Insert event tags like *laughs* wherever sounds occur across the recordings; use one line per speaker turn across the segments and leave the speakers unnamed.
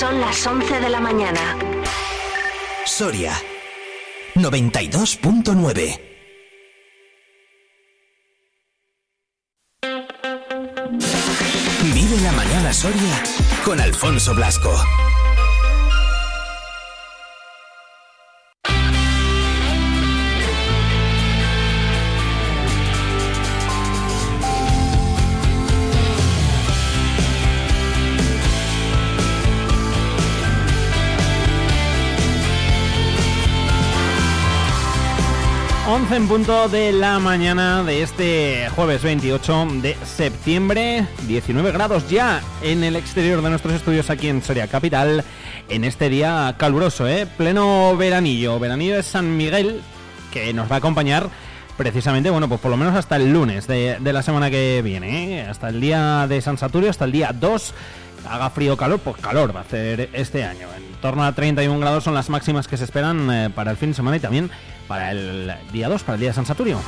Son las 11 de la mañana.
Soria 92.9 Vive la mañana Soria con Alfonso Blasco.
En punto de la mañana de este jueves 28 de septiembre, 19 grados ya en el exterior de nuestros estudios aquí en Soria Capital, en este día caluroso, ¿eh? pleno veranillo, veranillo de San Miguel, que nos va a acompañar precisamente, bueno, pues por lo menos hasta el lunes de, la semana que viene, ¿eh? hasta el día de San Saturio, hasta el día 2 haga frío o calor, pues calor va a hacer este año. En torno a 31 grados son las máximas que se esperan eh, para el fin de semana y también para el día 2, para el día de San Saturio.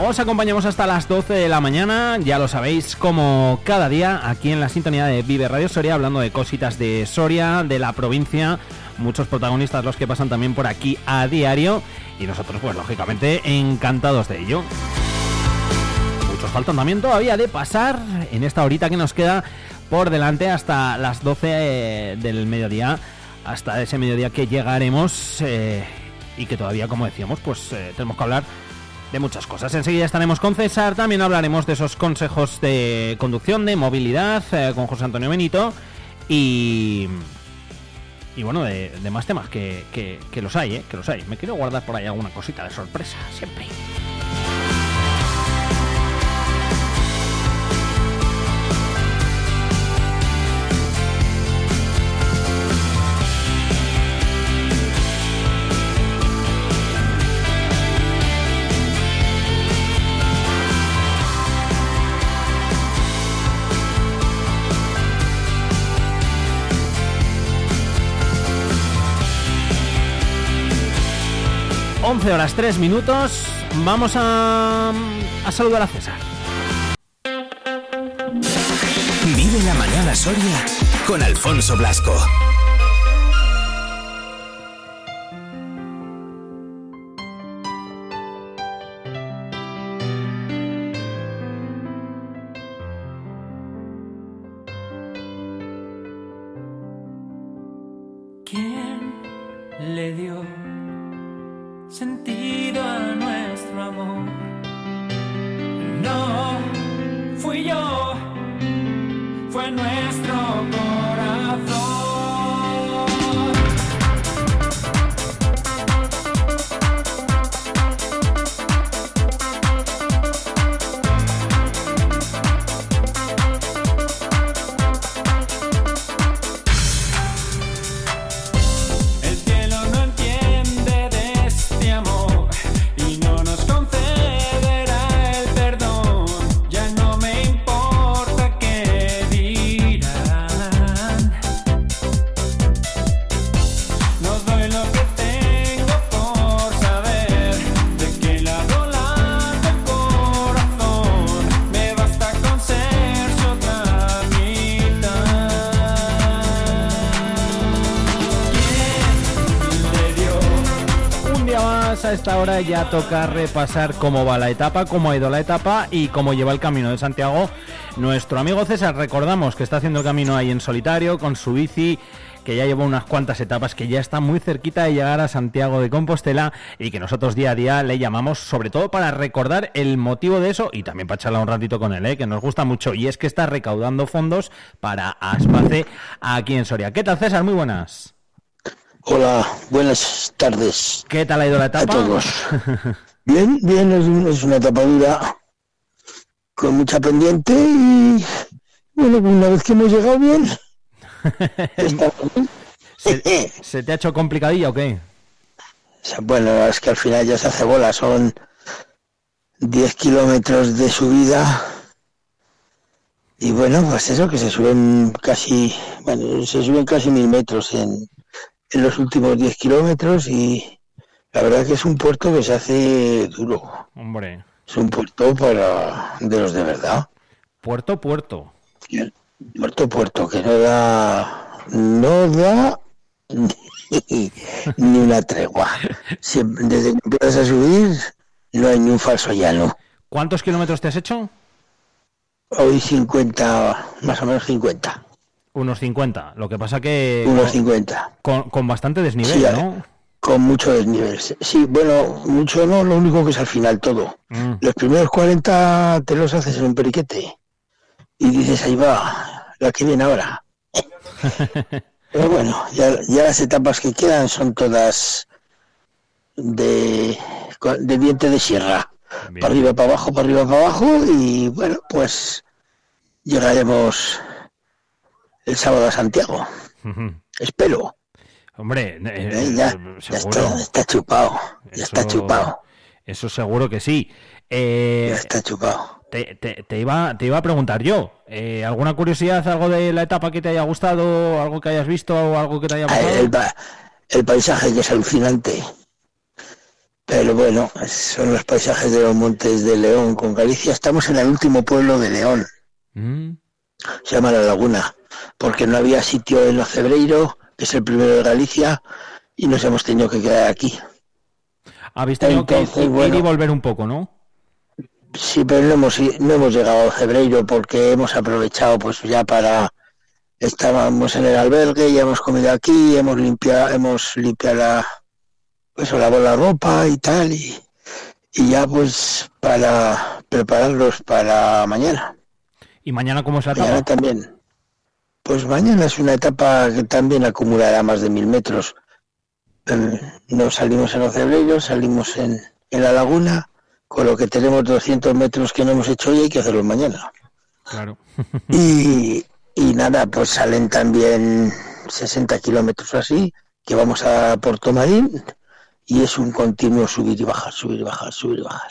Os acompañamos hasta las 12 de la mañana, ya lo sabéis, como cada día aquí en la sintonía de Vive Radio Soria, hablando de cositas de Soria, de la provincia, muchos protagonistas los que pasan también por aquí a diario y nosotros pues lógicamente encantados de ello. Muchos faltan también todavía de pasar en esta horita que nos queda por delante hasta las 12 eh, del mediodía hasta ese mediodía que llegaremos eh, y que todavía, como decíamos, pues eh, tenemos que hablar de muchas cosas. Enseguida estaremos con César, también hablaremos de esos consejos de conducción, de movilidad, eh, con José Antonio Benito y... Y bueno, de, más temas que, que, los hay, que los hay. Me quiero guardar por ahí alguna cosita de sorpresa, siempre. 11 horas 3 minutos. Vamos a, a saludar a César.
Vive la mañana Soria con Alfonso Blasco.
Esta hora ya toca repasar cómo va la etapa, cómo ha ido la etapa y cómo lleva el camino de Santiago. Nuestro amigo César, recordamos que está haciendo el camino ahí en solitario con su bici que ya lleva unas cuantas etapas, que ya está muy cerquita de llegar a Santiago de Compostela y que nosotros día a día le llamamos sobre todo para recordar el motivo de eso y también para charlar un ratito con él, ¿eh? que nos gusta mucho y es que está recaudando fondos para Aspace aquí en Soria. ¿Qué tal César? Muy buenas.
Hola, buenas tardes.
¿Qué tal ha ido la etapa?
A todos. Bien, bien, es, una etapa dura, con mucha pendiente y bueno, una vez que hemos llegado bien. *laughs* *laughs*
¿Se, te ha hecho complicadilla o qué?
Bueno, es que al final ya se hace bola, son 10 kilómetros de subida y bueno, pues eso, que se suben casi, bueno, se suben casi mil metros en, en los últimos 10 kilómetros y la verdad que es un puerto que se hace duro.
Hombre.
Es un puerto para de los de verdad.
Puerto, puerto.
Muerto puerto, que no da, no da ni, *laughs* ni una tregua. Siempre, desde que empiezas a subir, no hay ni un falso llano.
¿Cuántos kilómetros te has hecho?
Hoy 50, más o menos 50.
Unos 50. Lo que pasa que
Unos 50.
con, con bastante desnivel,
Sí,
¿no?
Con mucho desnivel. Sí, bueno, mucho no, lo único que es al final todo.
Mm.
Los primeros 40 te los haces en un periquete. Y dices, ahí va, la que viene ahora. *laughs* Pero bueno, ya, ya las etapas que quedan son todas de, de diente de sierra.
Bien.
Para arriba, para abajo, para arriba, para abajo. Y bueno, pues llegaremos el sábado a Santiago.
Ujú.
Espero.
Hombre, eh,
Eh, ya, ya está, está chupado. Ya está chupado.
Eso seguro que sí. Eh,
Ya está chupado.
te, te- te iba, te iba a preguntar yo, eh, ¿alguna curiosidad, algo de la etapa que te haya gustado, algo que hayas visto o algo que te haya
Ah, El,
pasado?
pa- el paisaje que es alucinante. Pero bueno, son los paisajes de los montes de León con Galicia. Estamos en el último pueblo de León,
Mm,
se llama La Laguna, porque no había sitio en Ocebreiro, que es el primero de Galicia, y nos hemos tenido que quedar aquí.
Habéis tenido que
Entonces,
ir
bueno.
y volver un poco, ¿no?
Sí, pero no hemos, no hemos llegado a Ocebreiro porque hemos aprovechado pues ya para... Estábamos en el albergue, ya hemos comido aquí, hemos limpiado, hemos limpiado la... Pues lavado la ropa y tal, y, y ya pues para prepararlos para mañana.
¿Y mañana cómo es la
Mañana
etapa?
también. Pues mañana es una etapa que también acumulará más de mil metros. Eh, No salimos en Ocebreiro, salimos en, en la laguna, con lo que tenemos 200 metros que no hemos hecho hoy hay que hacerlo mañana.
Claro. *laughs*
Y, y nada, pues salen también 60 kilómetros así, que vamos a Puerto Marín, y es un continuo subir y bajar, subir y bajar, subir y bajar.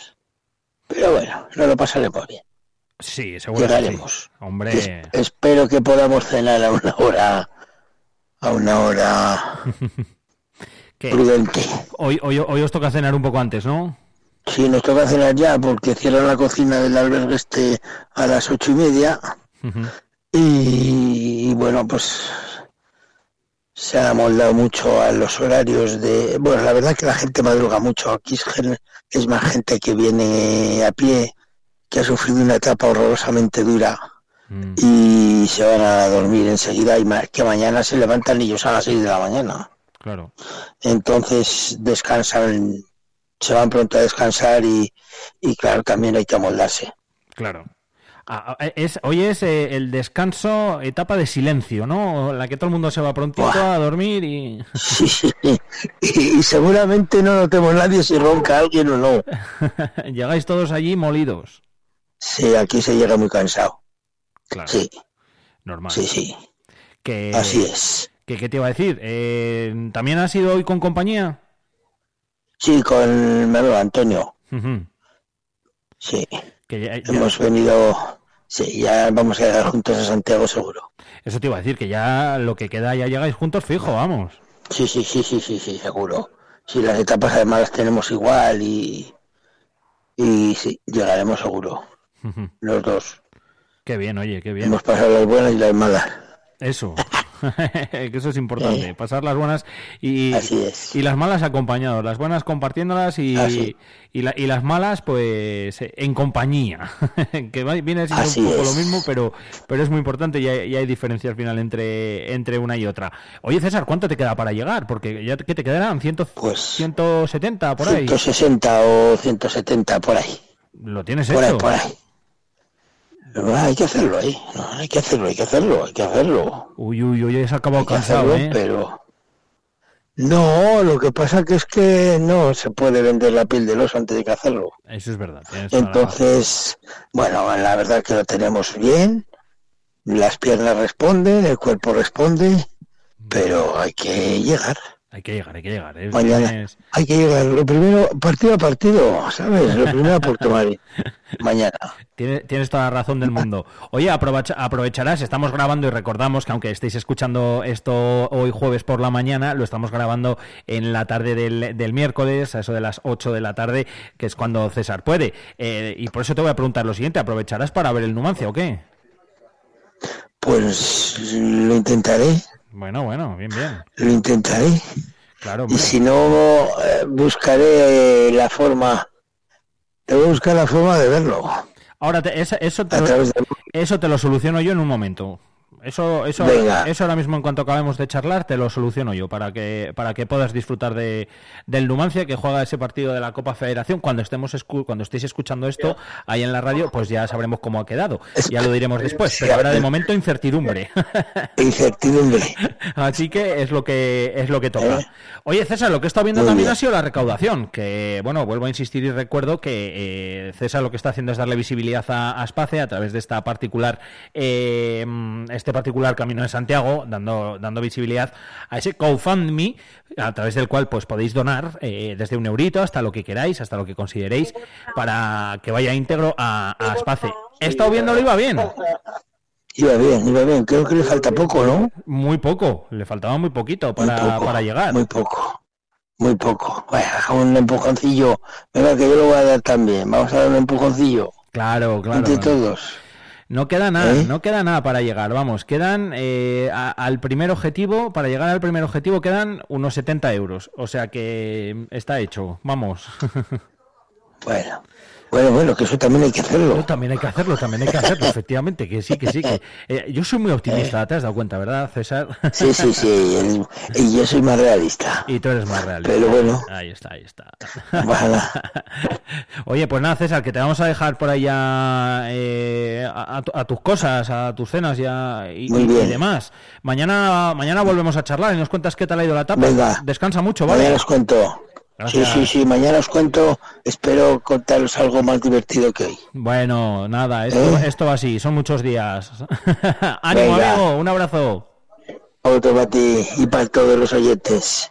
Pero bueno, no lo pasaremos bien.
Sí, seguro que sí. Hombre,
Es- espero que podamos cenar a una hora, a una hora *laughs* prudente.
hoy, hoy, hoy os toca cenar un poco antes, ¿no?
Sí, nos toca cenar ya porque cierran la cocina del albergue este a las ocho y media y, y bueno, pues se ha amoldado mucho a los horarios de... Bueno, la verdad que la gente madruga mucho. Aquí es, es más gente que viene a pie, que ha sufrido una etapa horrorosamente dura
Mm,
y se van a dormir enseguida y que mañana se levantan ellos a las seis de la mañana.
claro.
Entonces descansan, se van pronto a descansar y, y claro, también hay que amoldarse.
Claro. Ah, ah, es, hoy es eh, el descanso, etapa de silencio, ¿no? La que todo el mundo se va prontito a dormir y...
Sí, sí. Y, y seguramente no notemos nadie si ronca alguien o no. *laughs*
Llegáis todos allí molidos.
Sí, aquí se llega muy cansado.
Claro,
Sí,
normal.
sí, sí.
Que,
Así es.
que- ¿Qué te iba a decir? Eh, ¿También has ido hoy con compañía?
Sí, con Manuel Antonio. Sí,
Que ya- ya-
hemos venido. Sí, ya vamos a llegar juntos a Santiago seguro.
Eso te iba a decir, que ya lo que queda ya llegáis juntos fijo, vamos.
Sí, sí, sí, sí, sí, sí, seguro. Sí, las etapas además las tenemos igual y. Y sí, llegaremos seguro. Los dos.
Qué bien, oye, qué bien.
Hemos pasado las buenas y las malas.
Eso. *laughs* que eso es importante, pasar las buenas y, y las malas acompañados, las buenas compartiéndolas y,
Así.
y, la- y las malas pues en compañía, *laughs* que viene siendo
Así
un poco
es.
lo mismo, pero, pero es muy importante y hay, hay diferencia al final entre, entre una y otra. Oye César, ¿cuánto te queda para llegar? Porque ya ¿qué te quedarán? ¿Ciento-
Pues,
170 por ahí.
160 o 170 por ahí.
Lo tienes
Por ahí,
hecho.
por ahí. Hay que hacerlo ahí. No, hay que hacerlo, hay que hacerlo, hay que hacerlo.
Uy, uy, uy, has acabado
Hay que
cansado,
hacerlo,
¿eh?
pero... No, lo que pasa que es que no se puede vender la piel del oso antes de que hacerlo.
Eso es verdad.
Entonces, bueno, la verdad que lo tenemos bien. Las piernas responden, el cuerpo responde, pero hay que llegar.
Hay que llegar, hay que llegar. ¿eh?
Mañana. Hay que llegar. Lo primero, partido a partido, ¿sabes? Lo primero a Puerto Marín. *laughs* Mañana.
Tienes, tienes toda la razón del mundo. Oye, aprovecha- aprovecharás, estamos grabando y recordamos que aunque estéis escuchando esto hoy jueves por la mañana, lo estamos grabando en la tarde del, del miércoles, a eso de las 8 de la tarde, que es cuando César puede. Eh, y por eso te voy a preguntar lo siguiente, ¿aprovecharás para ver el Numancia o qué?
Pues lo intentaré.
Bueno, bueno, bien, bien.
Lo intentaré.
Claro,
y si no, eh, buscaré la forma. Debo buscar la forma de verlo.
Ahora, eso, eso te lo soluciono yo en un momento. Eso, eso, eso ahora mismo en cuanto acabemos de charlar te lo soluciono yo para que para que puedas disfrutar de del Numancia que juega ese partido de la Copa Federación. Cuando estemos cuando estéis escuchando esto ahí en la radio pues ya sabremos cómo ha quedado. Ya lo diremos después pero ahora de momento incertidumbre. *laughs*
Incertidumbre. *laughs*
Así que es lo que es lo que toca. ¿Eh? oye César lo que he estado viendo también ha sido la recaudación que bueno vuelvo a insistir y recuerdo que eh, César lo que está haciendo es darle visibilidad a, a Space a través de esta particular eh, este este particular Camino de Santiago, dando, dando visibilidad a ese GoFundMe, a través del cual pues podéis donar eh, desde un eurito hasta lo que queráis, hasta lo que consideréis, para que vaya íntegro a, a Space. He estado viendo, iba bien.
Iba bien, iba bien. Creo que le falta poco, ¿no?
Muy poco, le faltaba muy poquito para, para llegar.
Muy poco, muy poco. Bueno, un empujoncillo. Venga, que yo lo voy a dar también. Vamos a dar un empujoncillo.
Claro, claro.
Entre todos.
No queda nada, ¿Eh? no queda nada para llegar. Vamos, quedan eh, al primer objetivo, para llegar al primer objetivo quedan unos 70 euros. O sea que está hecho. Vamos. *laughs*
Bueno. Bueno, bueno, que eso también hay que hacerlo.
también hay que hacerlo, también hay que hacerlo, efectivamente, que sí, que sí. Que, eh, yo soy muy optimista, ¿te has dado cuenta, verdad, César?
Sí, sí, sí, y yo soy más realista.
Y tú eres más realista.
Pero bueno.
Ahí está, ahí está. *laughs* Oye, pues nada, César, que te vamos a dejar por ahí ya eh, a, tus cosas, a tus cenas ya y, demás. Mañana, mañana volvemos a charlar y nos cuentas qué tal ha ido la etapa.
Venga.
Descansa mucho, ¿vale?
Mañana os cuento. Sí, sí, sí, mañana os cuento, espero contaros algo más divertido que hoy.
Bueno, nada, esto, ¿Eh? esto va así, son muchos días. *laughs* Ánimo, amigo, un abrazo.
Otro para ti y para todos los oyentes.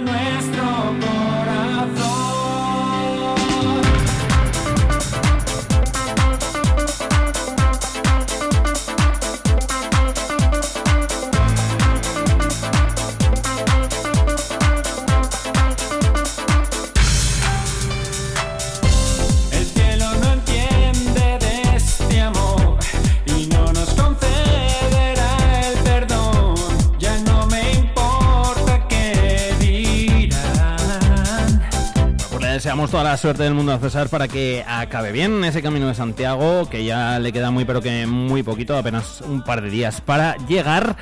nuestra.
Deseamos toda la suerte del mundo a César para que acabe bien ese camino de Santiago, que ya le queda muy pero que muy poquito, apenas un par de días para llegar.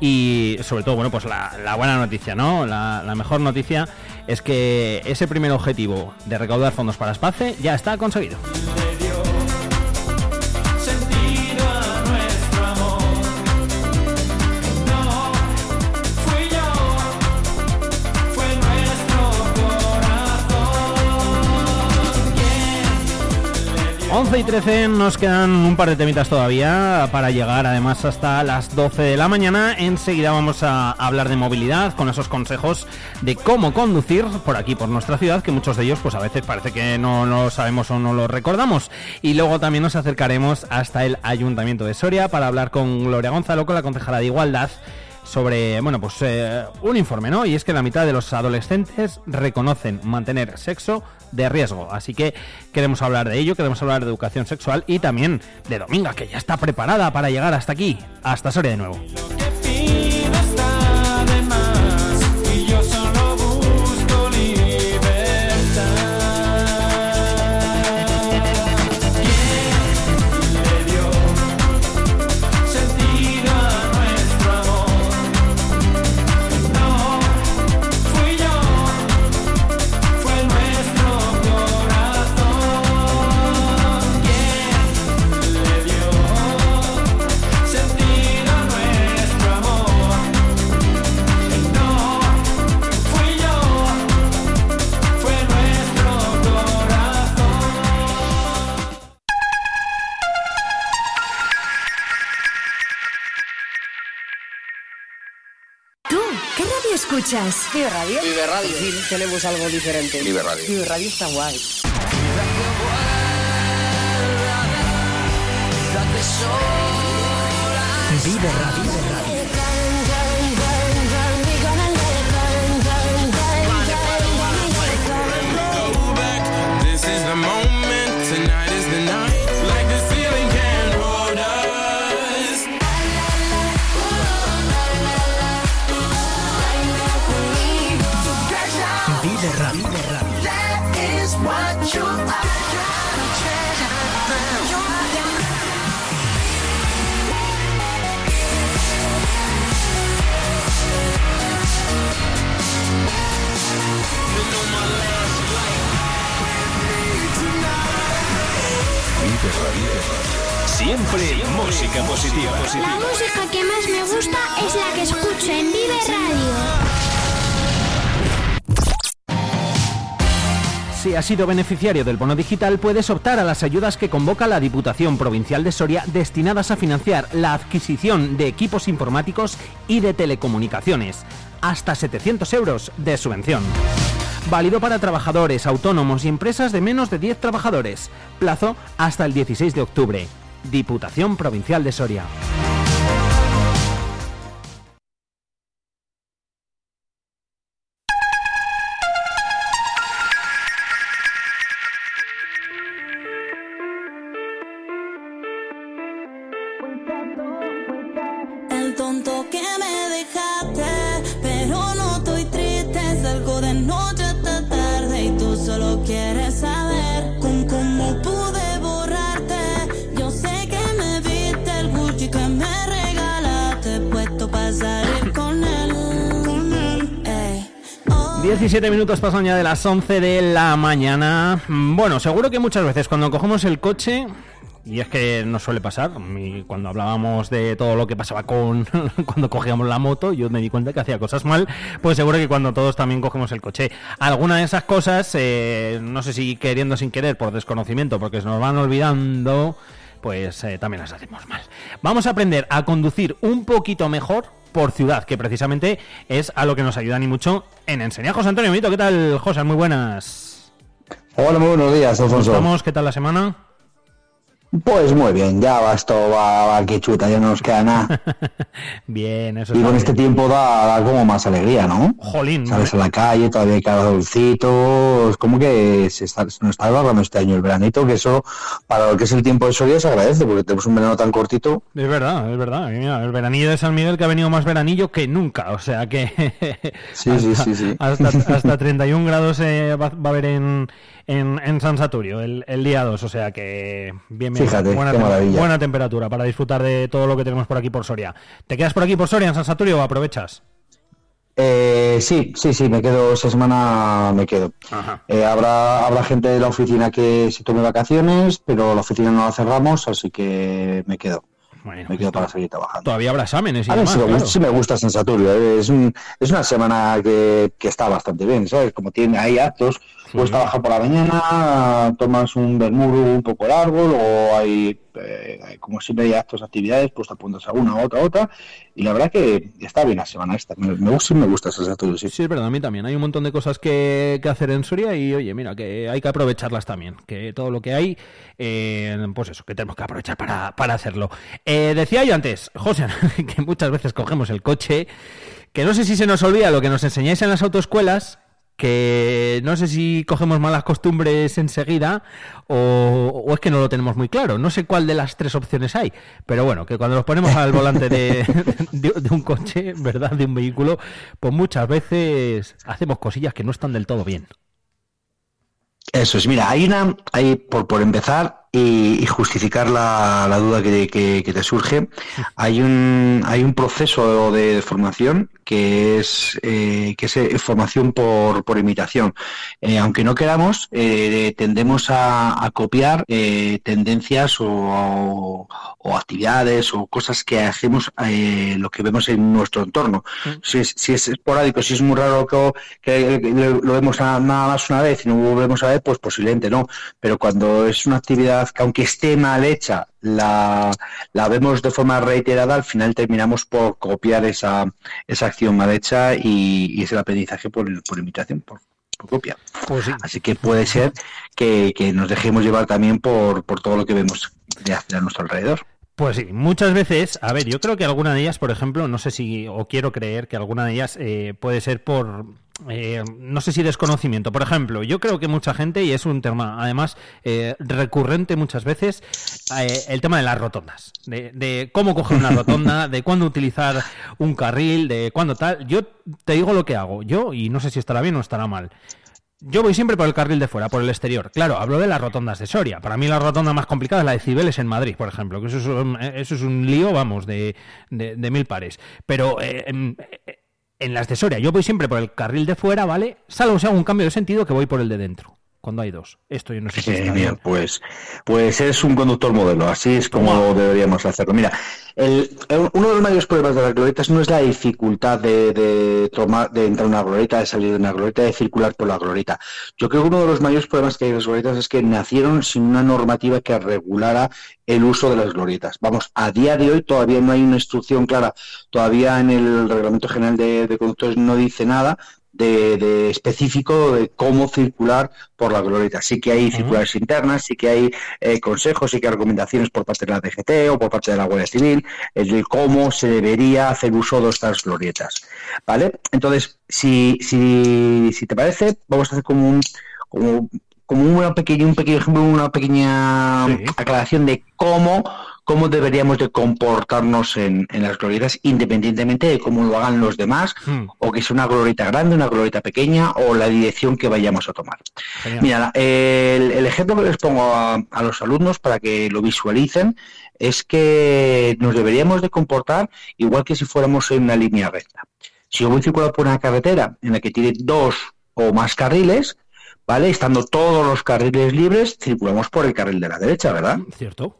Y sobre todo, bueno, pues la, buena noticia, ¿no? La, la, mejor noticia es que ese primer objetivo de recaudar fondos para Space ya está conseguido. 11 y 13 nos quedan un par de temitas todavía para llegar además hasta las 12 de la mañana. Enseguida vamos a hablar de movilidad con esos consejos de cómo conducir por aquí, por nuestra ciudad, que muchos de ellos pues a veces parece que no lo sabemos o no lo recordamos. Y luego también nos acercaremos hasta el Ayuntamiento de Soria para hablar con Gloria Gonzalo, con la concejala de Igualdad sobre, bueno, pues eh, un informe, ¿no? Y es que la mitad de los adolescentes reconocen mantener sexo de riesgo. Así que queremos hablar de ello, queremos hablar de educación sexual y también de Dominga, que ya está preparada para llegar hasta aquí, hasta Soria de nuevo.
Escuchas?
Vive Radio.
Vive Radio.
Fin tenemos algo diferente.
Vive Radio.
Vive Radio está guay.
Vive Radio.
Siempre música positiva.
La música que más me gusta es la que escucho en Vive Radio.
Si has sido beneficiario del bono digital, puedes optar a las ayudas que convoca la Diputación Provincial de Soria destinadas a financiar la adquisición de equipos informáticos y de telecomunicaciones. Hasta 700 euros de subvención. Válido para trabajadores, autónomos y empresas de menos de 10 trabajadores. Plazo hasta el 16 de octubre. Diputación Provincial de Soria.
Tonto que me dejaste, pero no estoy triste. Salgo de noche quieres saber con cómo pude borrarte. Yo sé que me viste el Gucci que me regalaste, puesto para salir con él. Con él. Ey. Oh.
17 minutos pasan ya de las 11 de la mañana. Bueno, seguro que muchas veces cuando cogemos el coche, y es que nos suele pasar, y cuando hablábamos de todo lo que pasaba con *laughs* cuando cogíamos la moto, yo me di cuenta que hacía cosas mal, pues seguro que cuando todos también cogemos el coche. Alguna de esas cosas, eh, no sé si queriendo sin querer, por desconocimiento, porque se nos van olvidando, pues eh, también las hacemos mal. Vamos a aprender a conducir un poquito mejor por ciudad, que precisamente es a lo que nos ayudan y mucho en enseñar. José Antonio ¿qué tal, José? Muy buenas.
Hola, muy buenos días,
¿Cómo
Alfonso.
estamos? ¿Qué tal la semana?
Pues muy bien, ya va esto, va, va que chuta, ya no nos queda nada. *laughs*
Bien, eso
Y con este tiempo da, da como más alegría, ¿no?
Jolín,
Sales a la calle, todavía hay calorcito, es como que se, está, se nos está alargando este año el veranito, que eso, para lo que es el tiempo de Soria, se agradece, porque tenemos un verano tan cortito.
Es verdad, es verdad. Mira, el veranillo de San Miguel que ha venido más veranillo que nunca. O sea que.
Sí, *laughs* sí, sí, sí.
Hasta, hasta *laughs* 31 grados eh, va, va a haber en, en, en San Saturio el, el día 2. O sea que. Bien, bien.
Fíjate,
buena,
qué maravilla.
buena temperatura para disfrutar de todo lo que tenemos por aquí por Soria. ¿Te quedas por aquí por Soria en San Saturio o aprovechas?
Eh, sí, sí, sí, me quedo, esa semana me quedo.
Ajá.
Eh, habrá, habrá gente de la oficina que se tome vacaciones, pero la oficina no la cerramos, así que me quedo.
Bueno,
Me quedo para seguir trabajando.
Todavía habrá exámenes y
A ver,
demás.
me
claro.
sí me gusta San Saturio, ¿eh? es, un- es una semana que, que está bastante bien, ¿sabes? Como tiene hay actos, puedes trabajar por la mañana, tomas un bermudo un poco largo, luego hay, eh, hay como siempre hay actos, actividades, pues te apuntas a una, a otra, a otra, y la verdad que está bien la semana esta, me, me gusta, me gusta Saturio, sí.
Sí, es verdad, a mí también. Hay un montón de cosas que, que hacer en Soria y, oye, mira, que hay que aprovecharlas también. Que todo lo que hay, eh, pues eso, que tenemos que aprovechar para, para hacerlo. Eh, decía yo antes, José, *laughs* que muchas veces cogemos el coche, que no sé si se nos olvida lo que nos enseñáis en las autoescuelas, que no sé si cogemos malas costumbres enseguida o, o es que no lo tenemos muy claro. No sé cuál de las tres opciones hay, pero bueno, que cuando nos ponemos al volante de, *laughs* de- un coche, ¿verdad? De un vehículo, pues muchas veces hacemos cosillas que no están del todo bien.
Eso es, mira, hay una, hay por, por empezar y, y justificar la, la duda que, que- que te surge, hay un, hay un proceso de formación que es, eh, que es eh, formación por, por imitación. Eh, aunque no queramos, eh, tendemos a, a copiar eh, tendencias o, o actividades o cosas que hacemos eh, lo que vemos en nuestro entorno. Si, es, si es esporádico, si es muy raro que, que lo vemos nada nada más una vez y no lo volvemos a ver, pues posiblemente no. Pero cuando es una actividad que aunque esté mal hecha, la, la vemos de forma reiterada, al final terminamos por copiar esa, esa acción mal hecha y, y es el aprendizaje por, por imitación, por, por copia.
Pues sí.
Así que puede ser que, que nos dejemos llevar también por, por todo lo que vemos de hacia nuestro alrededor.
Pues sí, muchas veces, a ver, yo creo que alguna de ellas, por ejemplo, no sé si, o quiero creer que alguna de ellas eh, puede ser por, eh, no sé si desconocimiento. Por ejemplo, yo creo que mucha gente, y es un tema además eh, recurrente muchas veces, eh, el tema de las rotondas, de, de cómo coger una *laughs* rotonda, de cuándo utilizar un carril, de cuándo tal. Yo te digo lo que hago, yo, y no sé si estará bien o estará mal. Yo voy siempre por el carril de fuera, por el exterior. Claro, hablo de las rotondas de Soria. Para mí la rotonda más complicada es la de Cibeles en Madrid, por ejemplo, que eso es un, un lío, vamos, de, de- de mil pares. Pero eh, en, en las de Soria yo voy siempre por el carril de fuera, ¿vale? Salvo si hago un cambio de sentido que voy por el de dentro, cuando hay dos. Esto yo no sé si está
Genial,
bien.
pues, pues es un conductor modelo, así es como deberíamos hacerlo. Mira, el, el- uno de los mayores problemas de las glorietas no es la dificultad de, de tomar, de entrar a una glorieta, de salir de una glorieta, de circular por la glorieta. Yo creo que uno de los mayores problemas que hay en las glorietas es que nacieron sin una normativa que regulara el uso de las glorietas. Vamos, a día de hoy todavía no hay una instrucción clara, todavía en el Reglamento General de, de Conductores no dice nada de, de específico de cómo circular por la glorieta. Sí que hay circulares internas, sí que hay eh, consejos, sí que hay recomendaciones por parte de la DGT o por parte de la Guardia Civil eh, de cómo se debería hacer uso de estas glorietas. ¿Vale? Entonces, si, si, si te parece, vamos a hacer como un como, como una pequeña, un pequeño ejemplo, una pequeña aclaración de cómo, cómo deberíamos de comportarnos en, en las glorietas, independientemente de cómo lo hagan los demás,
Hmm.
o que sea una glorieta grande, una glorieta pequeña, o la dirección que vayamos a tomar.
Genial.
Mira, el, el ejemplo que les pongo a, a los alumnos para que lo visualicen es que nos deberíamos de comportar igual que si fuéramos en una línea recta. Si yo voy circulando por una carretera en la que tiene dos o más carriles, ¿vale? Estando todos los carriles libres, circulamos por el carril de la derecha, ¿verdad?
¿Cierto?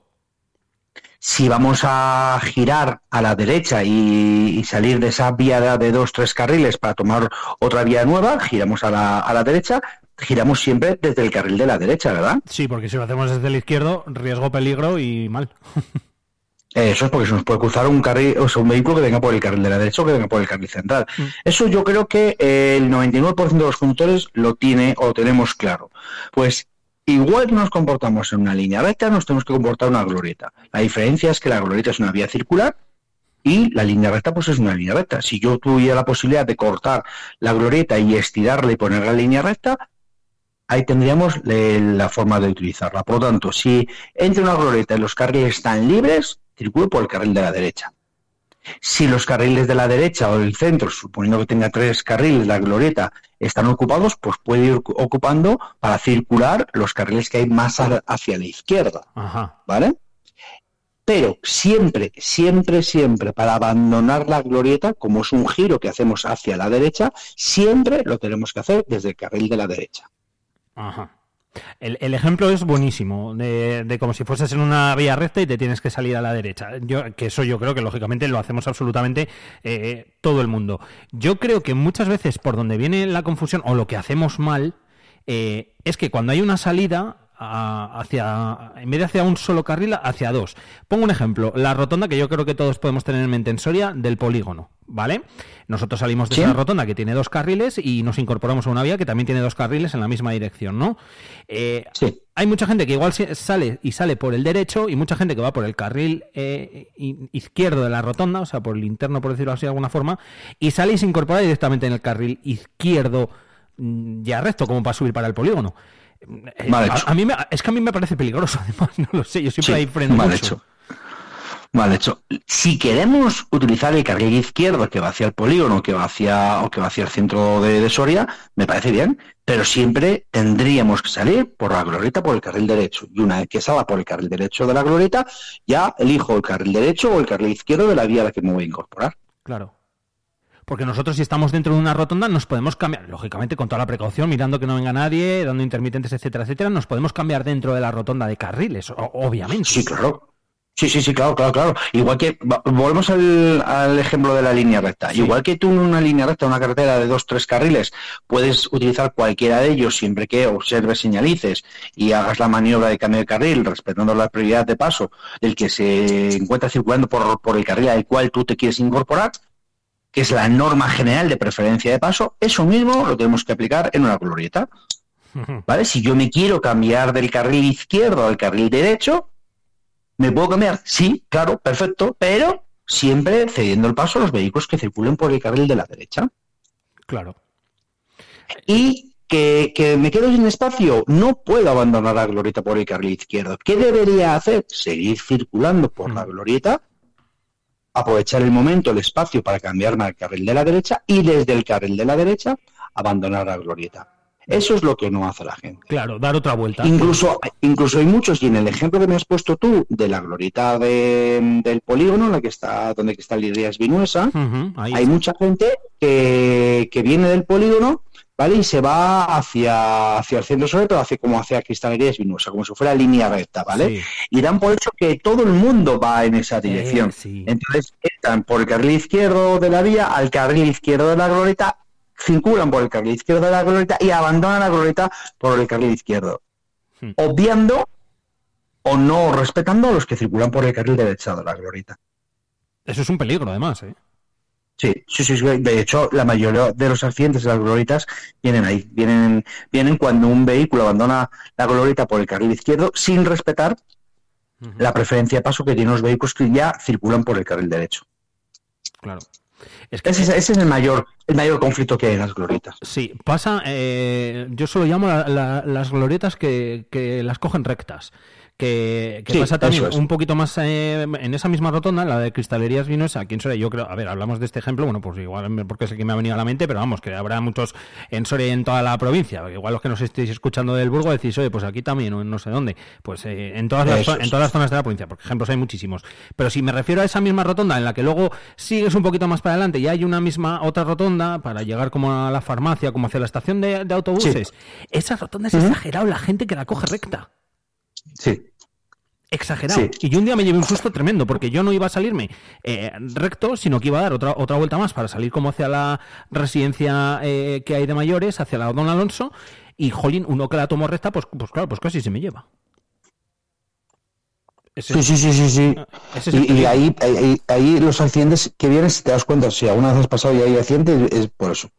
Si vamos a girar a la derecha y, y salir de esa vía de, dos, tres carriles para tomar otra vía nueva, giramos a la, a la derecha, giramos siempre desde el carril de la derecha, ¿verdad?
Sí, porque si lo hacemos desde el izquierdo, riesgo, peligro y mal.
Eso es porque se nos puede cruzar un carril, o sea, un vehículo que venga por el carril de la derecha o que venga por el carril central. Eso yo creo que eh, el 99% de los conductores lo tiene o lo tenemos claro. Pues igual nos comportamos en una línea recta, nos tenemos que comportar en una glorieta. La diferencia es que la glorieta es una vía circular y la línea recta pues es una línea recta. Si yo tuviera la posibilidad de cortar la glorieta y estirarla y poner la línea recta, ahí tendríamos le- la forma de utilizarla. Por lo tanto, si entre una glorieta y los carriles están libres, circulo por el carril de la derecha. Si los carriles de la derecha o del centro, suponiendo que tenga tres carriles, la glorieta, están ocupados, pues puede ir ocupando para circular los carriles que hay más hacia la izquierda.
Ajá.
¿Vale? Pero siempre, siempre, siempre, para abandonar la glorieta, como es un giro que hacemos hacia la derecha, siempre lo tenemos que hacer desde el carril de la derecha.
Ajá. El, el ejemplo es buenísimo, de, de como si fueses en una vía recta y te tienes que salir a la derecha. Yo, que eso yo creo que lógicamente lo hacemos absolutamente eh, todo el mundo. Yo creo que muchas veces por donde viene la confusión o lo que hacemos mal eh, es que cuando hay una salida a- hacia en vez de hacia un solo carril hacia dos. Pongo un ejemplo, la rotonda que yo creo que todos podemos tener en mente en Soria del polígono, ¿vale? Nosotros salimos de
Sí.
esa rotonda que tiene dos carriles y nos incorporamos a una vía que también tiene dos carriles en la misma dirección, ¿no? Eh,
Sí.
hay mucha gente que igual sale y sale por el derecho y mucha gente que va por el carril eh, izquierdo de la rotonda, o sea, por el interno, por decirlo así de alguna forma, y sale y se incorpora directamente en el carril izquierdo mm, ya recto, como para subir para el polígono. Eh, a, mí me, es que a mí me parece peligroso, *laughs* además, no lo sé, yo siempre
Sí,
ahí freno
mal
mucho.
hecho. Mal hecho. Si queremos utilizar el carril izquierdo que va hacia el polígono, que va hacia, o que va hacia el centro de, de Soria, me parece bien, pero siempre tendríamos que salir por la glorieta por el carril derecho. Y una vez que salga por el carril derecho de la glorieta, ya elijo el carril derecho o el carril izquierdo de la vía a la que me voy a incorporar.
Claro. Porque nosotros si estamos dentro de una rotonda nos podemos cambiar, lógicamente con toda la precaución, mirando que no venga nadie, dando intermitentes, etcétera, etcétera, nos podemos cambiar dentro de la rotonda de carriles, obviamente.
Sí, claro. Sí, sí, sí, claro, claro, claro. Igual que, volvemos al, al ejemplo de la línea recta. Igual que tú en una línea recta, una carretera de dos, tres carriles, puedes utilizar cualquiera de ellos siempre que observes, señalices y hagas la maniobra de cambio de carril, respetando la prioridad de paso del que se encuentra circulando por, por el carril al cual tú te quieres incorporar, que es la norma general de preferencia de paso, eso mismo lo tenemos que aplicar en una glorieta. ¿Vale? Si yo me quiero cambiar del carril izquierdo al carril derecho, ¿me puedo cambiar? Sí, claro, perfecto, pero siempre cediendo el paso a los vehículos que circulen por el carril de la derecha.
Claro.
Y que, que me quedo sin espacio, no puedo abandonar la glorieta por el carril izquierdo. ¿Qué debería hacer? Seguir circulando por la glorieta, aprovechar el momento, el espacio para cambiarme al carril de la derecha y desde el carril de la derecha abandonar la glorieta. Eso es lo que no hace la gente.
Claro, dar otra vuelta.
Incluso, incluso hay muchos, y en el ejemplo que me has puesto tú de la glorieta de- del polígono, la que está, donde está Lirías Vinuesa, hay
está.
mucha gente que, que viene del polígono, ¿vale? Y se va hacia, hacia el centro sobre todo, hacia, como hacia Cristalerías Vinuesa, como si fuera línea recta, ¿vale?
Sí.
Y dan por hecho que todo el mundo va en esa dirección.
Eh, sí.
Entonces entran por el carril izquierdo de la vía al carril izquierdo de la glorieta, circulan por el carril izquierdo de la glorieta y abandonan la glorieta por el carril izquierdo,
Hmm.
obviando o no respetando a los que circulan por el carril derecho de la glorieta.
Eso es un peligro, además, ¿eh?
Sí, sí, sí. De hecho, la mayoría de los accidentes de las glorietas vienen ahí. Vienen, vienen cuando un vehículo abandona la glorieta por el carril izquierdo sin respetar la preferencia de paso que tienen los vehículos que ya circulan por el carril derecho.
Claro. Es que
Ese, es- ese es el mayor, el mayor conflicto que hay en las glorietas.
Sí, pasa, eh, yo solo llamo la- la- las glorietas que, que las cogen rectas. Que, que
Sí,
pasa también
es.
un poquito más eh, en esa misma rotonda, la de Cristalerías Vinuesa, aquí en Soria, yo creo, a ver, hablamos de este ejemplo, bueno, pues igual porque es el que me ha venido a la mente, pero vamos, que habrá muchos en Soria y en toda la provincia. Igual los que nos estéis escuchando del Burgo decís, oye, pues aquí también, o en no sé dónde. Pues eh, en, todas las, en todas las zonas de la provincia, porque ejemplos hay muchísimos. Pero si me refiero a esa misma rotonda en la que luego sigues un poquito más para adelante y hay una misma otra rotonda para llegar como a la farmacia, como hacia la estación de, de autobuses, esa rotonda es exagerado la gente que la coge recta.
Sí.
Exagerado.
Sí.
Y yo un día me llevé un susto tremendo porque yo no iba a salirme eh, recto, sino que iba a dar otra, otra vuelta más para salir como hacia la residencia eh, que hay de mayores, hacia la Don Alonso. Y, jolín, uno que la tomó recta, pues, pues claro, pues casi se me lleva.
Sí, sí, sí, sí, sí.
es el
Y, y ahí, ahí, ahí los accidentes que vienen, si te das cuenta, si alguna vez has pasado y hay accidentes, es por eso.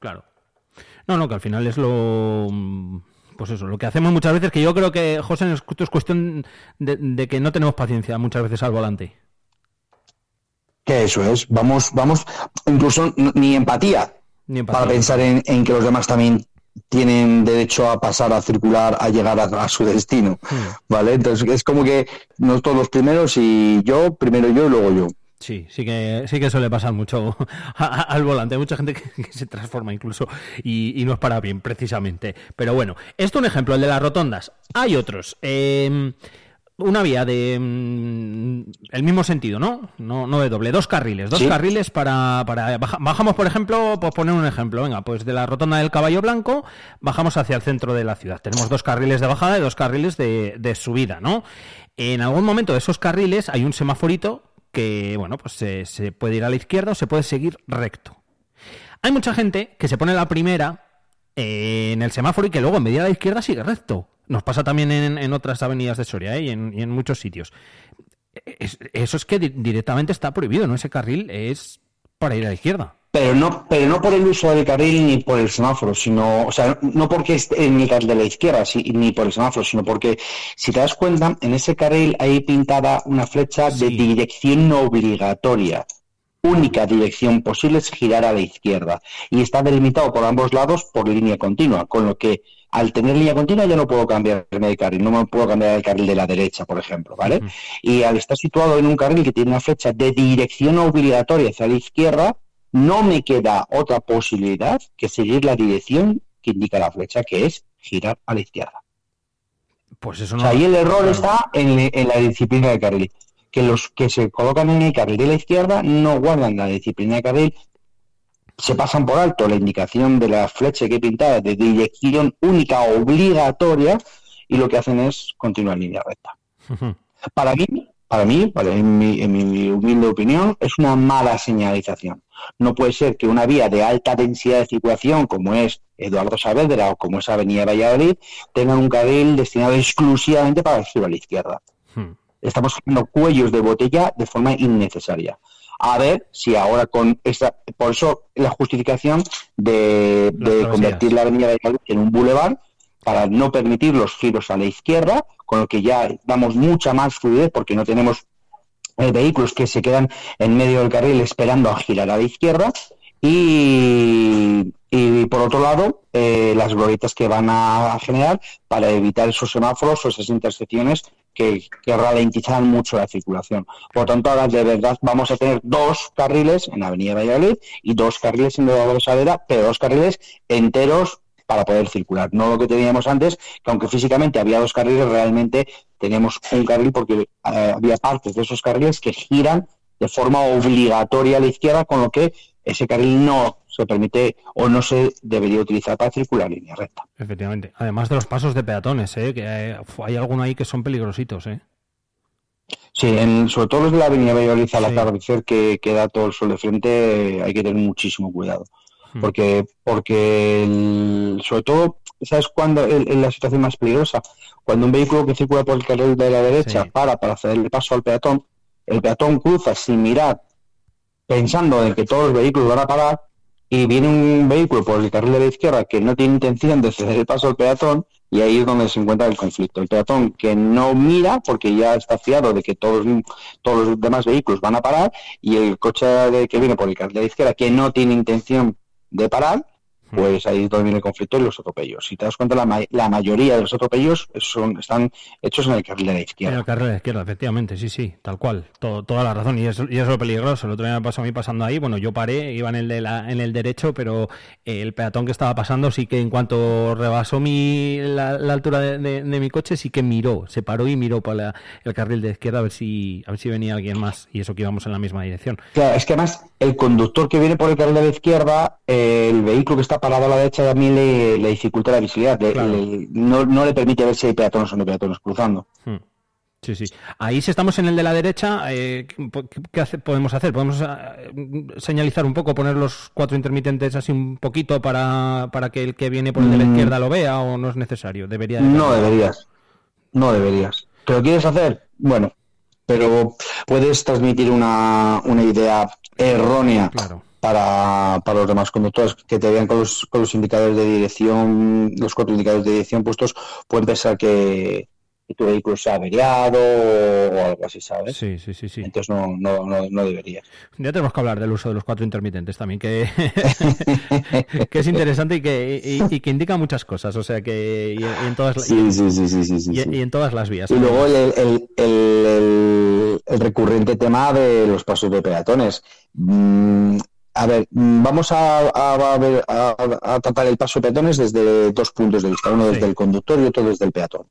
Claro. No, no, que al final es lo. Pues eso, lo que hacemos muchas veces, que yo creo que, José, es es cuestión de, de que no tenemos paciencia muchas veces al volante.
Que eso es. Vamos, vamos, incluso ni empatía.
Ni empatía.
para pensar en, en que los demás también tienen derecho a pasar, a circular, a llegar a, a su destino, ¿vale? Entonces es como que nosotros los primeros y yo, primero yo y luego yo.
Sí, sí que, sí que suele pasar mucho *laughs* al volante. Hay mucha gente que, que se transforma incluso y, y no es para bien, precisamente. Pero bueno, esto es un ejemplo, el de las rotondas. Hay otros. Eh, una vía de mm, el mismo sentido, ¿no? No, no de doble, dos carriles, dos
Sí.
carriles para, para baja- bajamos, por ejemplo, por poner un ejemplo, venga, pues de la rotonda del Caballo Blanco bajamos hacia el centro de la ciudad. Tenemos dos carriles de bajada y dos carriles de, de subida, ¿no? En algún momento de esos carriles hay un semaforito que, bueno, pues se, puede ir a la izquierda o se puede seguir recto. Hay mucha gente que se pone la primera eh, en el semáforo y que luego en vez de la izquierda sigue recto. Nos pasa también en, en otras avenidas de Soria ¿eh? y, en, muchos sitios. Es- eso es que di- directamente está prohibido, ¿no? Ese carril es para ir a la izquierda.
Pero no, pero no por el uso del carril ni por el semáforo, sino, o sea, no porque esté en el carril de la izquierda ni por el semáforo, sino porque, si te das cuenta, en ese carril hay pintada una flecha de dirección no obligatoria. Única dirección posible es girar a la izquierda. Y está delimitado por ambos lados por línea continua, con lo que al tener línea continua yo no puedo cambiarme de carril, no me puedo cambiar al carril de la derecha, por ejemplo, ¿vale? Y al estar situado en un carril que tiene una flecha de dirección obligatoria hacia la izquierda, no me queda otra posibilidad que seguir la dirección que indica la flecha, que es girar a la izquierda.
Pues eso
O
no.
sea, ahí el error
claro.
está en, en la disciplina de carril. Que los que se colocan en el carril de la izquierda no guardan la disciplina de carril, se pasan por alto la indicación de la flecha que he pintada de dirección única obligatoria y lo que hacen es continuar en línea recta. *laughs* Para mí, para mí, para en, mi, en mi humilde opinión, es una mala señalización. No puede ser que una vía de alta densidad de circulación, como es Eduardo Saavedra o como es Avenida Valladolid, tenga un carril destinado exclusivamente para el giro a la izquierda.
Hmm.
Estamos haciendo cuellos de botella de forma innecesaria. A ver si ahora con esta, por eso la justificación de, de convertir la Avenida Valladolid en un bulevar para no permitir los giros a la izquierda, con lo que ya damos mucha más fluidez porque no tenemos eh, vehículos que se quedan en medio del carril esperando a girar a la izquierda y, y por otro lado eh, las glorietas que van a generar para evitar esos semáforos o esas intersecciones que, que ralentizan mucho la circulación. Por tanto, ahora de verdad vamos a tener dos carriles en Avenida Valladolid y dos carriles en Eduardo Saavedra, pero dos carriles enteros para poder circular. No lo que teníamos antes, que aunque físicamente había dos carriles, realmente teníamos un carril porque eh, había partes de esos carriles que giran de forma obligatoria a la izquierda, con lo que ese carril no se permite o no se debería utilizar para circular en línea recta.
Efectivamente. Además de los pasos de peatones, ¿eh? que eh, hay algunos ahí que son peligrositos. ¿eh?
Sí, en- sobre todo los de la Avenida Valladolid al
Sí.
que, que da todo el sol de frente, eh, hay que tener muchísimo cuidado. Porque, porque el- sobre todo, ¿sabes cuándo es la situación más peligrosa? Cuando un vehículo que circula por el carril de la derecha
Sí.
para para cederle paso al peatón, el peatón cruza sin mirar, pensando en que todos los vehículos van a parar, y viene un vehículo por el carril de la izquierda que no tiene intención de ceder el paso al peatón, y ahí es donde se encuentra el conflicto. El peatón que no mira porque ya está fiado de que todos, todos los demás vehículos van a parar, y el coche de- que viene por el carril de la izquierda que no tiene intención de parar, pues ahí es donde viene el conflicto y los atropellos. Si te das cuenta, la, ma- la mayoría de los atropellos son, están hechos en el carril de la
En
izquierda.
el carril de la izquierda, efectivamente, sí, sí, tal cual. Todo, toda la razón. Y es, y es lo peligroso. El otro día me pasó a mí pasando ahí. Bueno, yo paré, iba en el, de la, en el derecho, pero eh, el peatón que estaba pasando sí que en cuanto rebasó mi, la, la altura de, de- de mi coche, sí que miró, se paró y miró para la- el carril de izquierda a ver si a ver si venía alguien más. Y eso que íbamos en la misma dirección.
Claro, es que además el conductor que viene por el carril de la izquierda, eh, el vehículo que está parado a la derecha también le, le dificulta la visibilidad,
Claro.
le- no, no le permite ver si hay peatones o no peatones cruzando.
Hmm. Sí, sí. Ahí si estamos en el de la derecha, eh, ¿qué, hace- podemos hacer? ¿Podemos eh, señalizar un poco, poner los cuatro intermitentes así un poquito para, para que el que viene por el de la
Mm.
izquierda lo vea o no es necesario? Debería de
No deberías. No deberías. ¿Que lo quieres hacer? Bueno, pero puedes transmitir una, una idea errónea
Claro.
Para, para los demás conductores que te vean con los, con los indicadores de dirección, los cuatro indicadores de dirección puestos, pueden pensar que, que tu vehículo se ha averiado o, algo así, ¿sabes?
Sí, sí, sí, sí.
Entonces no, no, no, no deberías.
Ya tenemos que hablar del uso de los cuatro intermitentes también, que, *laughs* que es interesante y que, y, y que indica muchas cosas, o sea que y, en todas
Sí, sí, sí, sí, sí, sí,
y- en todas las vías.
Y luego el, el- el- el- el recurrente tema de los pasos de peatones. A ver, mm, vamos a, a- a ver- a- a tratar el paso de peatones desde dos puntos de vista, uno desde
Sí.
el conductor y otro desde el peatón.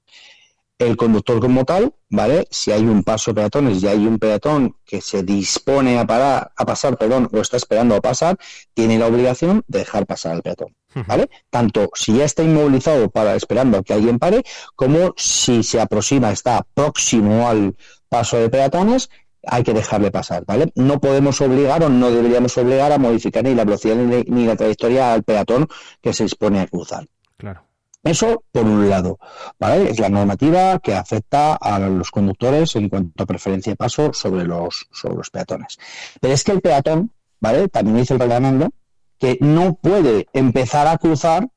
El conductor como tal, ¿vale? Si hay un paso de peatones y hay un peatón que se dispone a parar, a pasar, perdón, o está esperando a pasar, tiene la obligación de dejar pasar al peatón, ¿vale? Tanto si ya está inmovilizado para esperando a que alguien pare, como si se aproxima, está próximo al paso de peatones, hay que dejarle pasar, ¿vale? No podemos obligar o no deberíamos obligar a modificar ni la velocidad ni, ni la trayectoria al peatón que se dispone a cruzar.
Claro.
Eso por un lado, ¿vale? Es la normativa que afecta a los conductores en cuanto a preferencia de paso sobre los, sobre los peatones. Pero es que el peatón, ¿vale? También dice el reglamento que no puede empezar a cruzar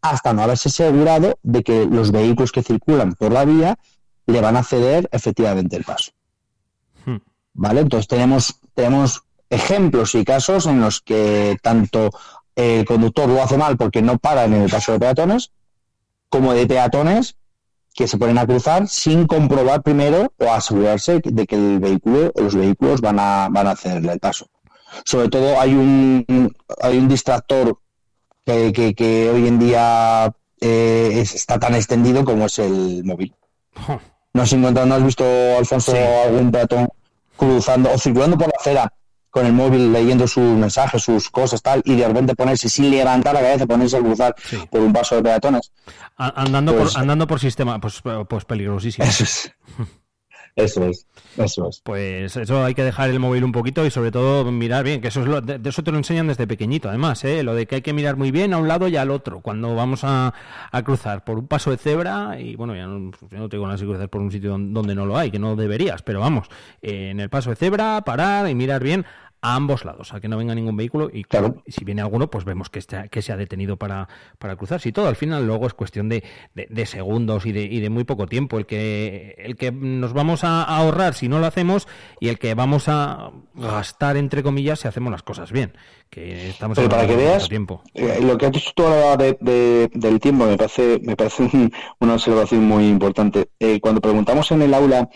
hasta no haberse asegurado de que los vehículos que circulan por la vía le van a ceder efectivamente el paso. ¿Vale? Entonces tenemos, tenemos ejemplos y casos en los que tanto el conductor lo hace mal porque no para en el paso de peatones, como de peatones que se ponen a cruzar sin comprobar primero o asegurarse de que el vehículo o los vehículos van a, van a cederle el paso. Sobre todo hay un, hay un distractor que, que- que hoy en día eh, es- está tan extendido como es el móvil. ¿No has encontrado, no has visto, Alfonso,
Sí.
algún peatón cruzando o circulando por la acera con el móvil leyendo sus mensajes, sus cosas, tal, y de repente ponerse sin levantar la cabeza, ponerse a cruzar
Sí.
por un paso de peatones?
Andando,
Pues-
por, andando por sistema, pues, pues peligrosísimo.
Eso es. *laughs* Eso es, eso es.
Pues eso hay que dejar el móvil un poquito y sobre todo mirar bien, que eso es lo, de, eso te lo enseñan desde pequeñito, además, ¿eh? lo de que hay que mirar muy bien a un lado y al otro cuando vamos a, cruzar por un paso de cebra y bueno, ya no, no tengo cruzar por un sitio don- donde no lo hay, que no deberías, pero vamos, eh, en el paso de cebra, parar y mirar bien a ambos lados, a que no venga ningún vehículo y,
Claro.
si viene alguno, pues vemos que, está, que se ha detenido para, para cruzar. Si todo al final luego es cuestión de, de- de segundos y de, y de muy poco tiempo, el que, el que nos vamos a ahorrar si no lo hacemos y el que vamos a gastar, entre comillas, si hacemos las cosas bien. Que estamos
Pero para que veas,
tiempo.
eh, lo que has dicho tú ahora de, de- del tiempo me parece, me parece un- *laughs* una observación muy importante. Eh, cuando preguntamos en el aula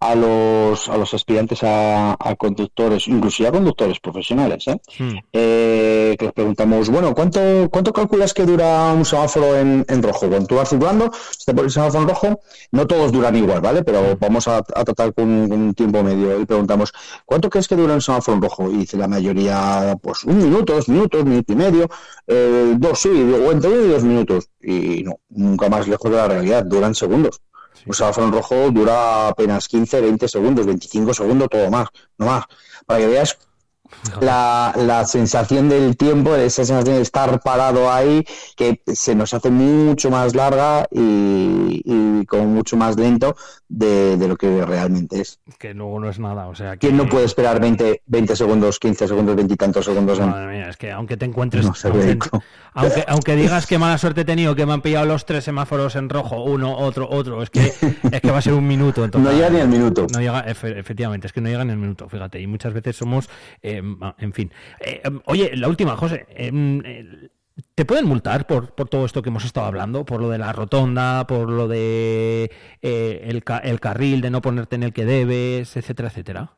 a los, a los aspirantes a, a conductores, incluso ya conductores profesionales, ¿eh?
Hmm.
Eh, que les preguntamos, bueno, ¿cuánto, cuánto calculas que dura un semáforo en, en rojo? Cuando tú vas circulando, si te pones el semáforo en rojo, no todos duran igual, ¿vale? Pero vamos a, a tratar con, un tiempo medio. Y preguntamos, ¿cuánto crees que dura un semáforo en rojo? Y dice la mayoría, pues un minuto, dos minutos, minuto y medio, eh, dos, sí, o entre uno y dos minutos. Y no, nunca más lejos de la realidad, duran segundos. Un semáforo rojo dura apenas 15, 20 segundos, 25 segundos, todo más, no más. Para que veas *laughs* la, la sensación del tiempo, esa sensación de estar parado ahí, que se nos hace mucho más larga y, y como mucho más lento de, de lo que realmente es.
Que luego no es nada, o sea que...
¿Quién no puede esperar 20, 20 segundos, 15 segundos, 20 y tantos segundos? en-
Madre mía, es que aunque te encuentres...
No
aunque. Aunque, aunque digas que mala suerte he tenido, que me han pillado los tres semáforos en rojo, uno, otro, otro, es que, *laughs* es que va a ser un minuto. en
No llega ni al minuto.
No llega, efe- efectivamente, es que no llega ni el minuto, fíjate, y muchas veces somos, eh, en fin. Eh, em, oye, la última, José, em, eh, ¿te pueden multar por, por todo esto que hemos estado hablando? Por lo de la rotonda, por lo de el, el carril, de no ponerte en el que debes, etcétera, etcétera.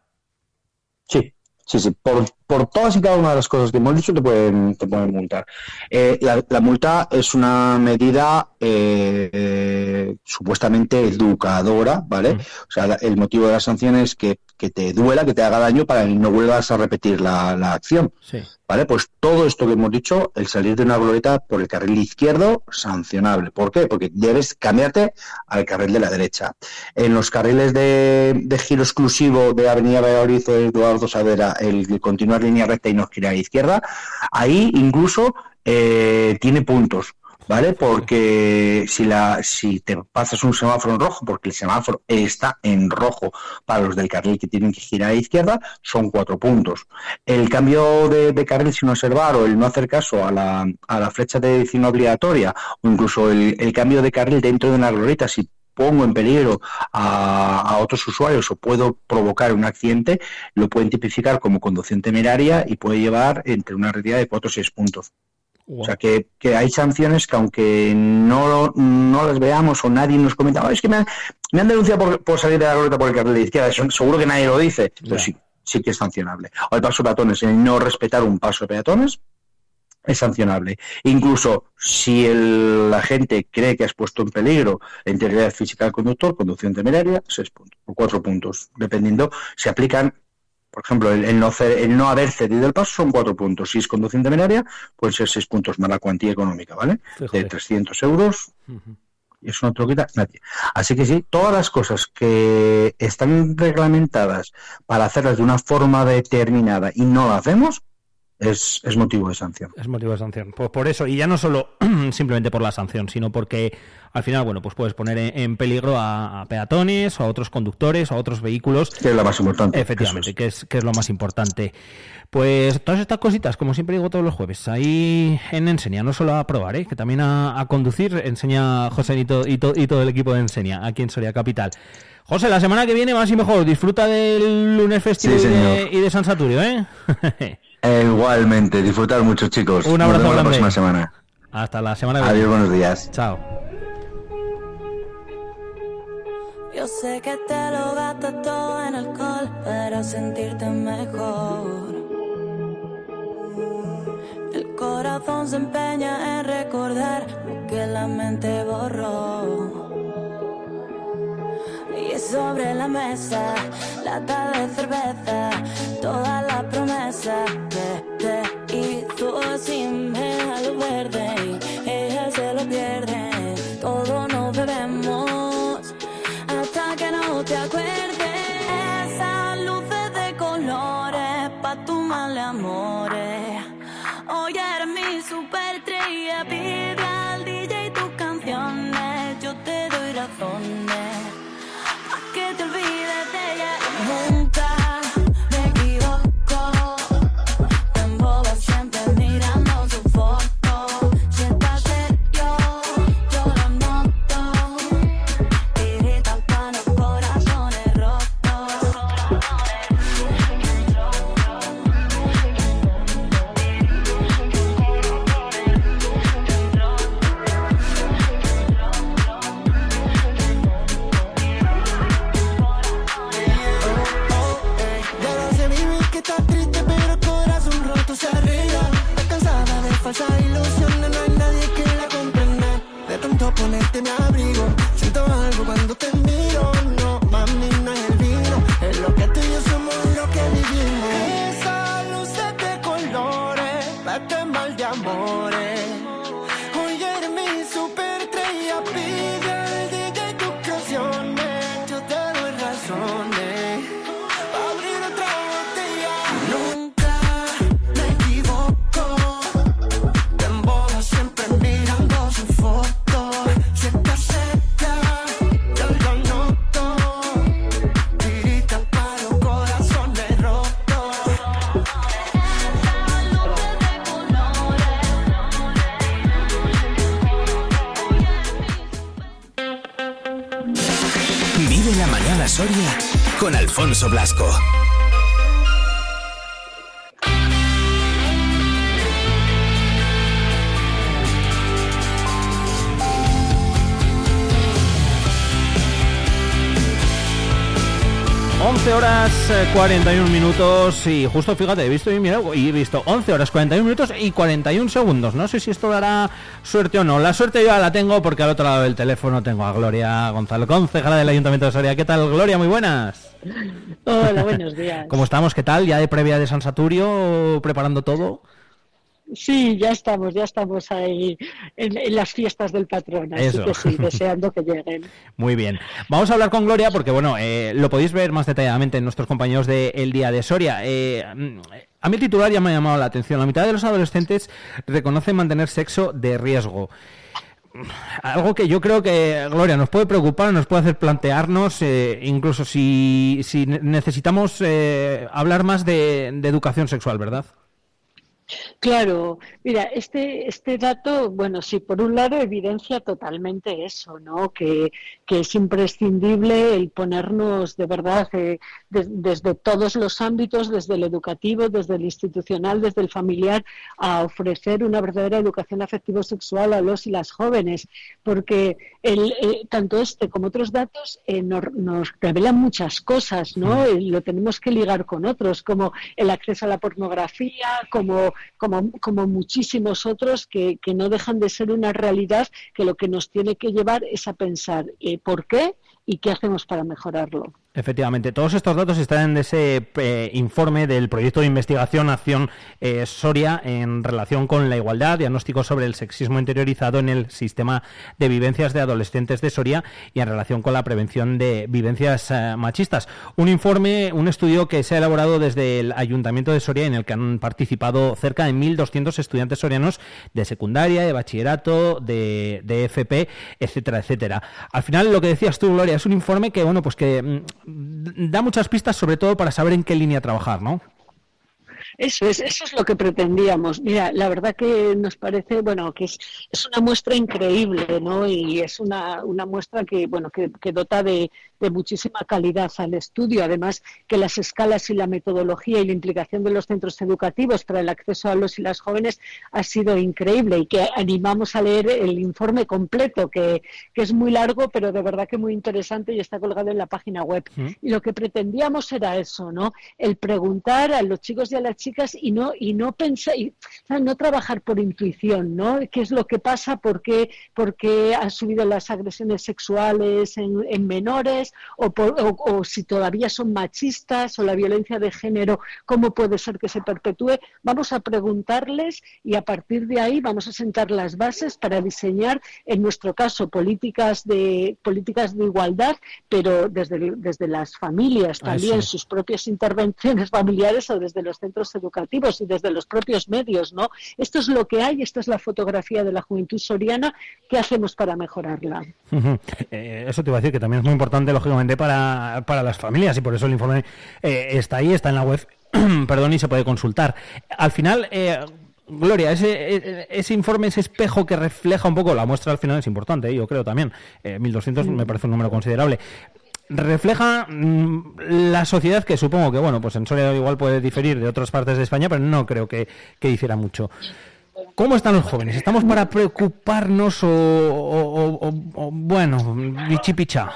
Sí, sí, sí. Por, por todas y cada una de las cosas que hemos dicho te pueden, te pueden multar. Eh, la, la multa es una medida eh, eh, supuestamente educadora, ¿vale?
Mm.
O sea, la- el motivo de la sanción es que, que te duela, que te haga daño para que no vuelvas a repetir la, la acción.
Sí.
¿Vale? Pues todo esto que hemos dicho, el salir de una glorieta por el carril izquierdo, sancionable. ¿Por qué? Porque debes cambiarte al carril de la derecha. En los carriles de, de giro exclusivo de Avenida Valladolid o Eduardo Savera, el continuar línea recta y no girar a izquierda, ahí incluso eh, tiene puntos. ¿Vale? Porque si la si te pasas un semáforo en rojo, porque el semáforo está en rojo para los del carril que tienen que girar a izquierda, son cuatro puntos. El cambio de, de carril sin observar o el no hacer caso a la, a la flecha de dirección obligatoria o incluso el, el cambio de carril dentro de una glorieta, si pongo en peligro a, otros usuarios o puedo provocar un accidente, lo pueden tipificar como conducción temeraria y puede llevar entre una retirada de 4 o 6 puntos. O sea, que, que hay sanciones que aunque no, no las veamos o nadie nos comenta, "Oh, es que me han, me han denunciado por, por salir de la glorieta por el carril de izquierda, eso seguro que nadie lo dice, pero sí, sí que es sancionable. O el paso de peatones, el no respetar un paso de peatones es sancionable. Incluso si el, la gente cree que has puesto en peligro la integridad física del conductor, conducción temeraria, seis puntos, o cuatro puntos, dependiendo, se aplican, por ejemplo, el, el no, el no haber cedido el paso son cuatro puntos. Si es conducción temeraria, pueden ser seis puntos más la cuantía económica, ¿vale? De 300 euros,
Ujú.
y eso no te lo quita nadie. Así que sí, todas las cosas que están reglamentadas para hacerlas de una forma determinada y no lo hacemos, es, es motivo de sanción.
Es motivo de sanción. Pues por eso, y ya no solo *clears throat* simplemente por la sanción, sino porque al final, bueno, pues puedes poner en, en peligro a, a peatones, a otros conductores, a otros vehículos.
Que es lo más importante.
Efectivamente, que, es, que es lo más importante. Pues todas estas cositas, como siempre digo todos los jueves, ahí en Enseña, no solo a probar, ¿eh? que también a, a conducir, enseña José y, to- y to- y todo el equipo de Enseña, aquí en Soria Capital. José, la semana que viene más y mejor, disfruta del lunes festivo
Sí,
y, de, y de San Saturio, ¿eh? *laughs*
Eh, igualmente, disfrutar mucho, chicos.
Un
Nos
abrazo
vemos la
grande.
próxima semana.
Hasta la semana que
Adiós,
viene.
buenos días.
Chao.
Yo sé que te lo gastas todo en alcohol para sentirte mejor. El corazón se empeña en recordar lo que la mente borró. Sobre la mesa, lata de cerveza, toda la promesa que te hizo así me
con Alfonso Blasco.
Once horas eh, 41 minutos y justo fíjate, he visto y mira, y he visto 11 horas 41 minutos y 41 segundos. No sé si esto dará suerte o no. La suerte yo ya la tengo porque al otro lado del teléfono tengo a Gloria Gonzalo, concejala del Ayuntamiento de Soria. ¿Qué tal, Gloria? Muy buenas.
Hola, buenos días. *laughs*
¿Cómo estamos? ¿Qué tal? ¿Ya de previa de San Saturio preparando todo?
Sí, ya estamos, ya estamos ahí en, en las fiestas del patrón, así
Eso.
que sí, *laughs* deseando que lleguen.
Muy bien. Vamos a hablar con Gloria porque, bueno, eh, lo podéis ver más detalladamente en nuestros compañeros de El Día de Soria. Eh, mm, a mí el titular ya me ha llamado la atención. La mitad de los adolescentes reconocen mantener sexo de riesgo. Algo que yo creo que, Gloria, nos puede preocupar, nos puede hacer plantearnos, eh, incluso si, si ne- necesitamos eh, hablar más de, de educación sexual, ¿verdad?
Claro, mira, este, este dato, bueno, sí, por un lado evidencia totalmente eso, ¿no? Que, que es imprescindible el ponernos de verdad eh, de- desde todos los ámbitos, desde el educativo, desde el institucional, desde el familiar, a ofrecer una verdadera educación afectivo-sexual a los y las jóvenes, porque el, eh, tanto este como otros datos eh, nos, nos revelan muchas cosas, ¿no? Eh, Lo tenemos que ligar con otros, como el acceso a la pornografía, como, como, como muchísimos otros que, que no dejan de ser una realidad que lo que nos tiene que llevar es a pensar eh, por qué y qué hacemos para mejorarlo.
Efectivamente, todos estos datos están en ese eh, informe del proyecto de investigación Acción eh, Soria en relación con la igualdad, diagnóstico sobre el sexismo interiorizado en el sistema de vivencias de adolescentes de Soria y en relación con la prevención de vivencias eh, machistas. Un informe, un estudio que se ha elaborado desde el Ayuntamiento de Soria en el que han participado cerca de 1.200 estudiantes sorianos de secundaria, de bachillerato, de, de FP, etcétera, etcétera. Al final, lo que decías tú, Gloria, es un informe que, bueno, pues que mm, da muchas pistas, sobre todo para saber en qué línea trabajar, ¿no?
Eso es, eso es lo que pretendíamos. Mira, la verdad que nos parece, bueno, que es, es una muestra increíble, ¿no? Y es una, una muestra que, bueno, que, que dota de, de muchísima calidad al estudio. Además, que las escalas y la metodología y la implicación de los centros educativos para el acceso a los y las jóvenes ha sido increíble y que animamos a leer el informe completo, que, que es muy largo, pero de verdad que muy interesante y está colgado en la página web. Y lo que pretendíamos era eso, ¿no? El preguntar a los chicos y a las chicas y no y no pensar, y, no trabajar por intuición, ¿no? ¿Qué es lo que pasa? ¿Por qué, por qué han subido las agresiones sexuales en, en menores? O, por- o- o si todavía son machistas o la violencia de género, ¿cómo puede ser que se perpetúe? Vamos a preguntarles y a partir de ahí vamos a sentar las bases para diseñar, en nuestro caso, políticas de políticas de igualdad, pero desde, desde las familias
Ah,
también,
sí.
sus propias intervenciones *laughs* familiares o desde los centros educativos y desde los propios medios, ¿no? Esto es lo que hay, esta es la fotografía de la juventud soriana, ¿qué hacemos para mejorarla?
Eh, eso te iba a decir que también es muy importante, lógicamente, para, para las familias y por eso el informe eh, está ahí, está en la web, *clears throat* perdón, y se puede consultar. Al final, eh, Gloria, ese, ese informe, ese espejo que refleja un poco la muestra al final es importante, eh, yo creo también. Eh, 1.200 me parece un número considerable. Refleja mm, la sociedad que supongo que, bueno, pues en Soria igual puede diferir de otras partes de España, pero no creo que, que difiera mucho. ¿Cómo están los jóvenes? ¿Estamos para preocuparnos o, o- o- o- bueno, bichipicha?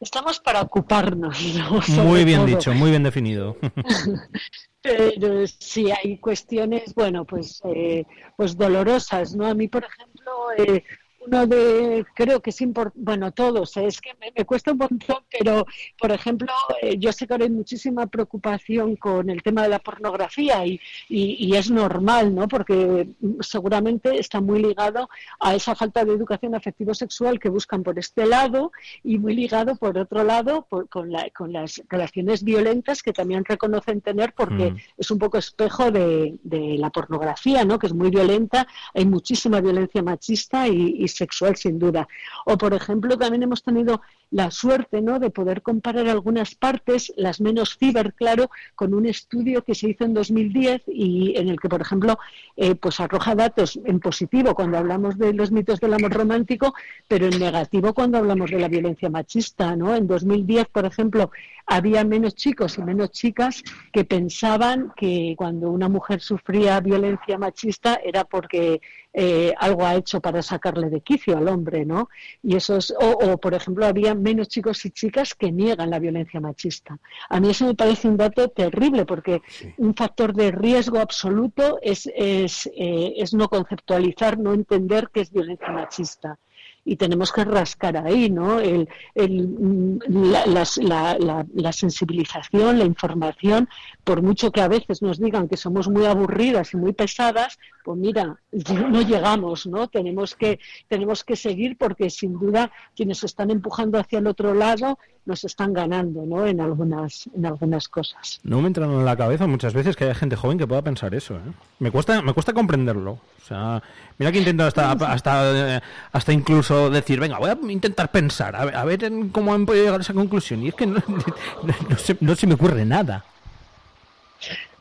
Estamos para ocuparnos. ¿no? *laughs*
Muy bien
todo.
dicho, muy bien definido. *laughs*
Pero sí hay cuestiones, bueno, pues, eh, pues dolorosas, ¿no? A mí, por ejemplo, eh, uno de, creo que es importante, bueno, todos, ¿eh? es que me, me, cuesta un montón, pero, por ejemplo, eh, yo sé que ahora hay muchísima preocupación con el tema de la pornografía y, y, y, es normal, ¿no? Porque seguramente está muy ligado a esa falta de educación afectivo-sexual que buscan por este lado y muy ligado, por otro lado, por, con, la, con, las relaciones violentas que también reconocen tener porque mm. es un poco espejo de, de, la pornografía, ¿no? Que es muy violenta, hay muchísima violencia machista y, y sexual sin duda. O, por ejemplo, también hemos tenido la suerte ¿no? de poder comparar algunas partes, las menos ciber, claro, con un estudio que se hizo en 2010 y en el que, por ejemplo, eh, pues arroja datos en positivo cuando hablamos de los mitos del amor romántico, pero en negativo cuando hablamos de la violencia machista. ¿no? En 2010, por ejemplo, había menos chicos y menos chicas que pensaban que cuando una mujer sufría violencia machista era porque eh, algo ha hecho para sacarle de quicio al hombre, ¿no? Y eso es, o, o, por ejemplo, había menos chicos y chicas que niegan la violencia machista. A mí eso me parece un dato terrible porque sí. un factor de riesgo absoluto es, es, eh, es no conceptualizar, no entender qué es violencia machista y tenemos que rascar ahí, ¿no? El, el, la, la, la, la, sensibilización, la información, por mucho que a veces nos digan que somos muy aburridas y muy pesadas, pues mira, *laughs* no llegamos, ¿no? Tenemos que, tenemos que seguir porque sin duda quienes están empujando hacia el otro lado nos están ganando, ¿no? En algunas, en algunas cosas.
No me entra en la cabeza muchas veces que haya gente joven que pueda pensar eso, ¿eh? Me cuesta, me cuesta comprenderlo. O sea, mira que intento hasta, hasta, hasta incluso decir, venga, voy a intentar pensar, a ver, a ver cómo han podido llegar a esa conclusión. Y es que no, no, *laughs* no, se, no se me ocurre nada.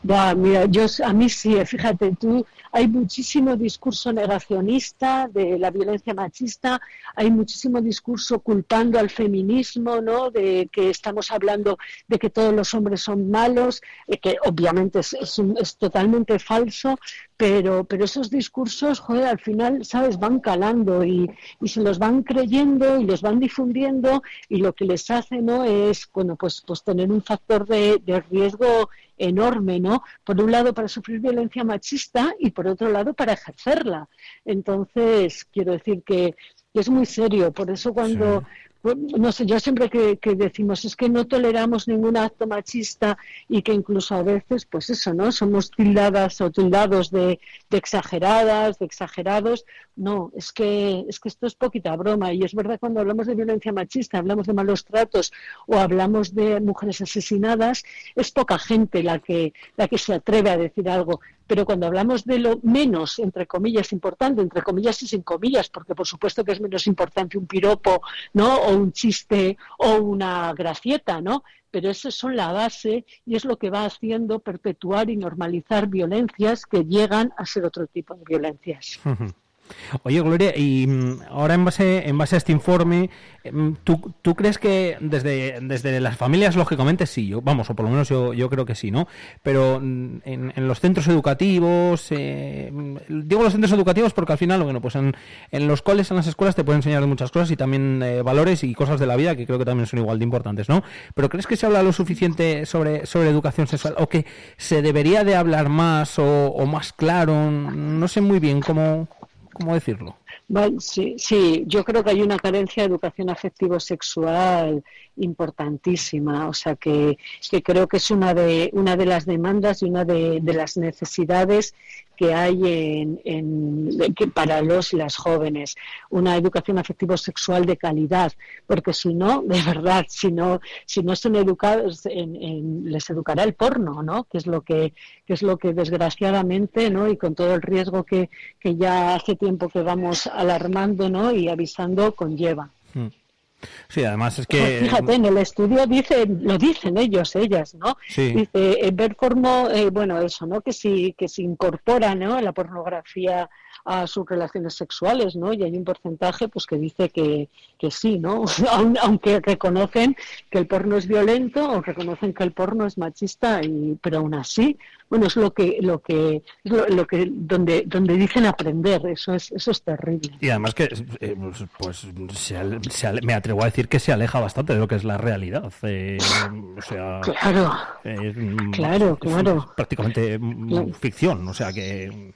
Ya, mira, yo a mí sí, fíjate tú, hay muchísimo discurso negacionista de la violencia machista, hay muchísimo discurso culpando al feminismo, ¿no? De que estamos hablando de que todos los hombres son malos, eh, que obviamente es, es, un, es totalmente falso, pero, pero esos discursos, joder, al final, ¿sabes? Van calando y, y, se los van creyendo y los van difundiendo y lo que les hace, ¿no? Es, bueno, pues, pues tener un factor de, de riesgo enorme, ¿no? Por un lado para sufrir violencia machista y por otro lado para ejercerla. Entonces, quiero decir que, es muy serio. Por eso cuando, sí no sé, yo siempre que, que, decimos es que no toleramos ningún acto machista y que incluso a veces, pues eso, ¿no? Somos tildadas o tildados de, de, exageradas, de exagerados. No, es que, es que esto es poquita broma. Y es verdad cuando hablamos de violencia machista, hablamos de malos tratos o hablamos de mujeres asesinadas, es poca gente la que, la que se atreve a decir algo pero cuando hablamos de lo menos, entre comillas, importante, entre comillas y sin comillas, porque por supuesto que es menos importante un piropo, ¿no? O un chiste o una gracieta, ¿no? Pero eso son la base y es lo que va haciendo perpetuar y normalizar violencias que llegan a ser otro tipo de violencias. *laughs*
Oye, Gloria, y mm, ahora en base, en base a este informe, em, ¿tú, ¿tú crees que desde, desde las familias, lógicamente, sí, yo, vamos, o por lo menos yo, yo creo que sí, ¿no? Pero mm, en, en los centros educativos, eh, digo los centros educativos porque al final, bueno, pues en, en los coles, en las escuelas te pueden enseñar muchas cosas y también eh, valores y cosas de la vida que creo que también son igual de importantes, ¿no? Pero ¿crees que se habla lo suficiente sobre, sobre educación sexual o que se debería de hablar más o, o más claro? No sé muy bien cómo... ¿Cómo decirlo?
Sí, sí, yo creo que hay una carencia de educación afectivo-sexual importantísima, o sea que, que, creo que es una de, una de las demandas y una de, de las necesidades que hay en, en, que para los y las jóvenes, una educación afectivo-sexual de calidad, porque si no, *laughs* de verdad, si no, si no son educados, en, en, les educará el porno, ¿no? Que es lo que, que es lo que desgraciadamente, ¿no? Y con todo el riesgo que, que ya hace tiempo que vamos alarmando, ¿no? Y avisando conlleva.
Mm. Sí, además es que...
Pues fíjate, en el estudio dicen, lo dicen ellos, ellas, ¿no?
Sí.
Dice, eh, ver porno, eh, bueno, eso, ¿no? Que si, que se incorpora, ¿no? La pornografía a sus relaciones sexuales, ¿no? Y hay un porcentaje, pues, que dice que, que sí, ¿no? *laughs* Aunque reconocen que el porno es violento o reconocen que el porno es machista, y, pero aún así, bueno, es lo que, lo que, lo, lo, que, donde, donde dicen aprender, eso es, eso es terrible.
Y además que, eh, pues, se, se, me atrevo a decir que se aleja bastante de lo que es la realidad, eh, o sea,
claro,
eh,
claro, claro,
prácticamente claro. ficción, o sea que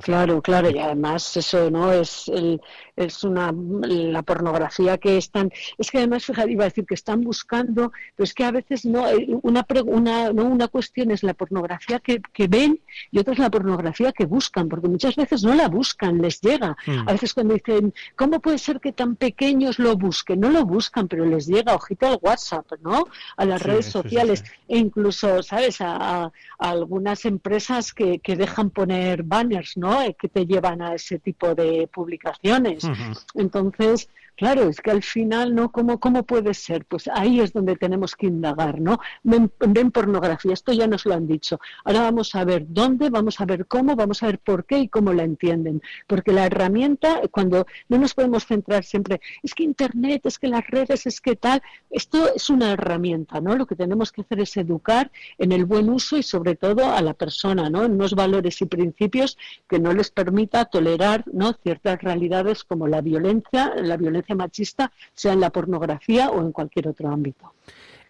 Claro, claro, y además eso no es el, es una la pornografía que están es que además fíjate iba a decir que están buscando, pero es que a veces no eh, una una no una cuestión es la pornografía que, que ven y otra es la pornografía que buscan, porque muchas veces no la buscan, les llega.
Mm.
A veces cuando dicen, ¿cómo puede ser que tan pequeños lo busquen? No lo buscan, pero les llega, ojito al WhatsApp, ¿no? A las
Sí,
redes
sí, sí,
sociales e incluso, ¿sabes? A, a- a algunas empresas que, que dejan poner banners, ¿no? Eh, Que te llevan a ese tipo de publicaciones. Entonces, claro, es que al final, ¿no? ¿Cómo, ¿Cómo puede ser? Pues ahí es donde tenemos que indagar, ¿no? Ven, ven pornografía, esto ya nos lo han dicho. Ahora vamos a ver dónde, vamos a ver cómo, vamos a ver por qué y cómo la entienden. Porque la herramienta, cuando no nos podemos centrar siempre, es que Internet, es que las redes, es que tal, esto es una herramienta, ¿no? Lo que tenemos que hacer es educar en el buen uso y sobre todo a la persona, ¿no? En unos valores y principios que no les permita tolerar, ¿no? Ciertas realidades como la violencia, la violencia machista, sea en la pornografía o en cualquier otro ámbito.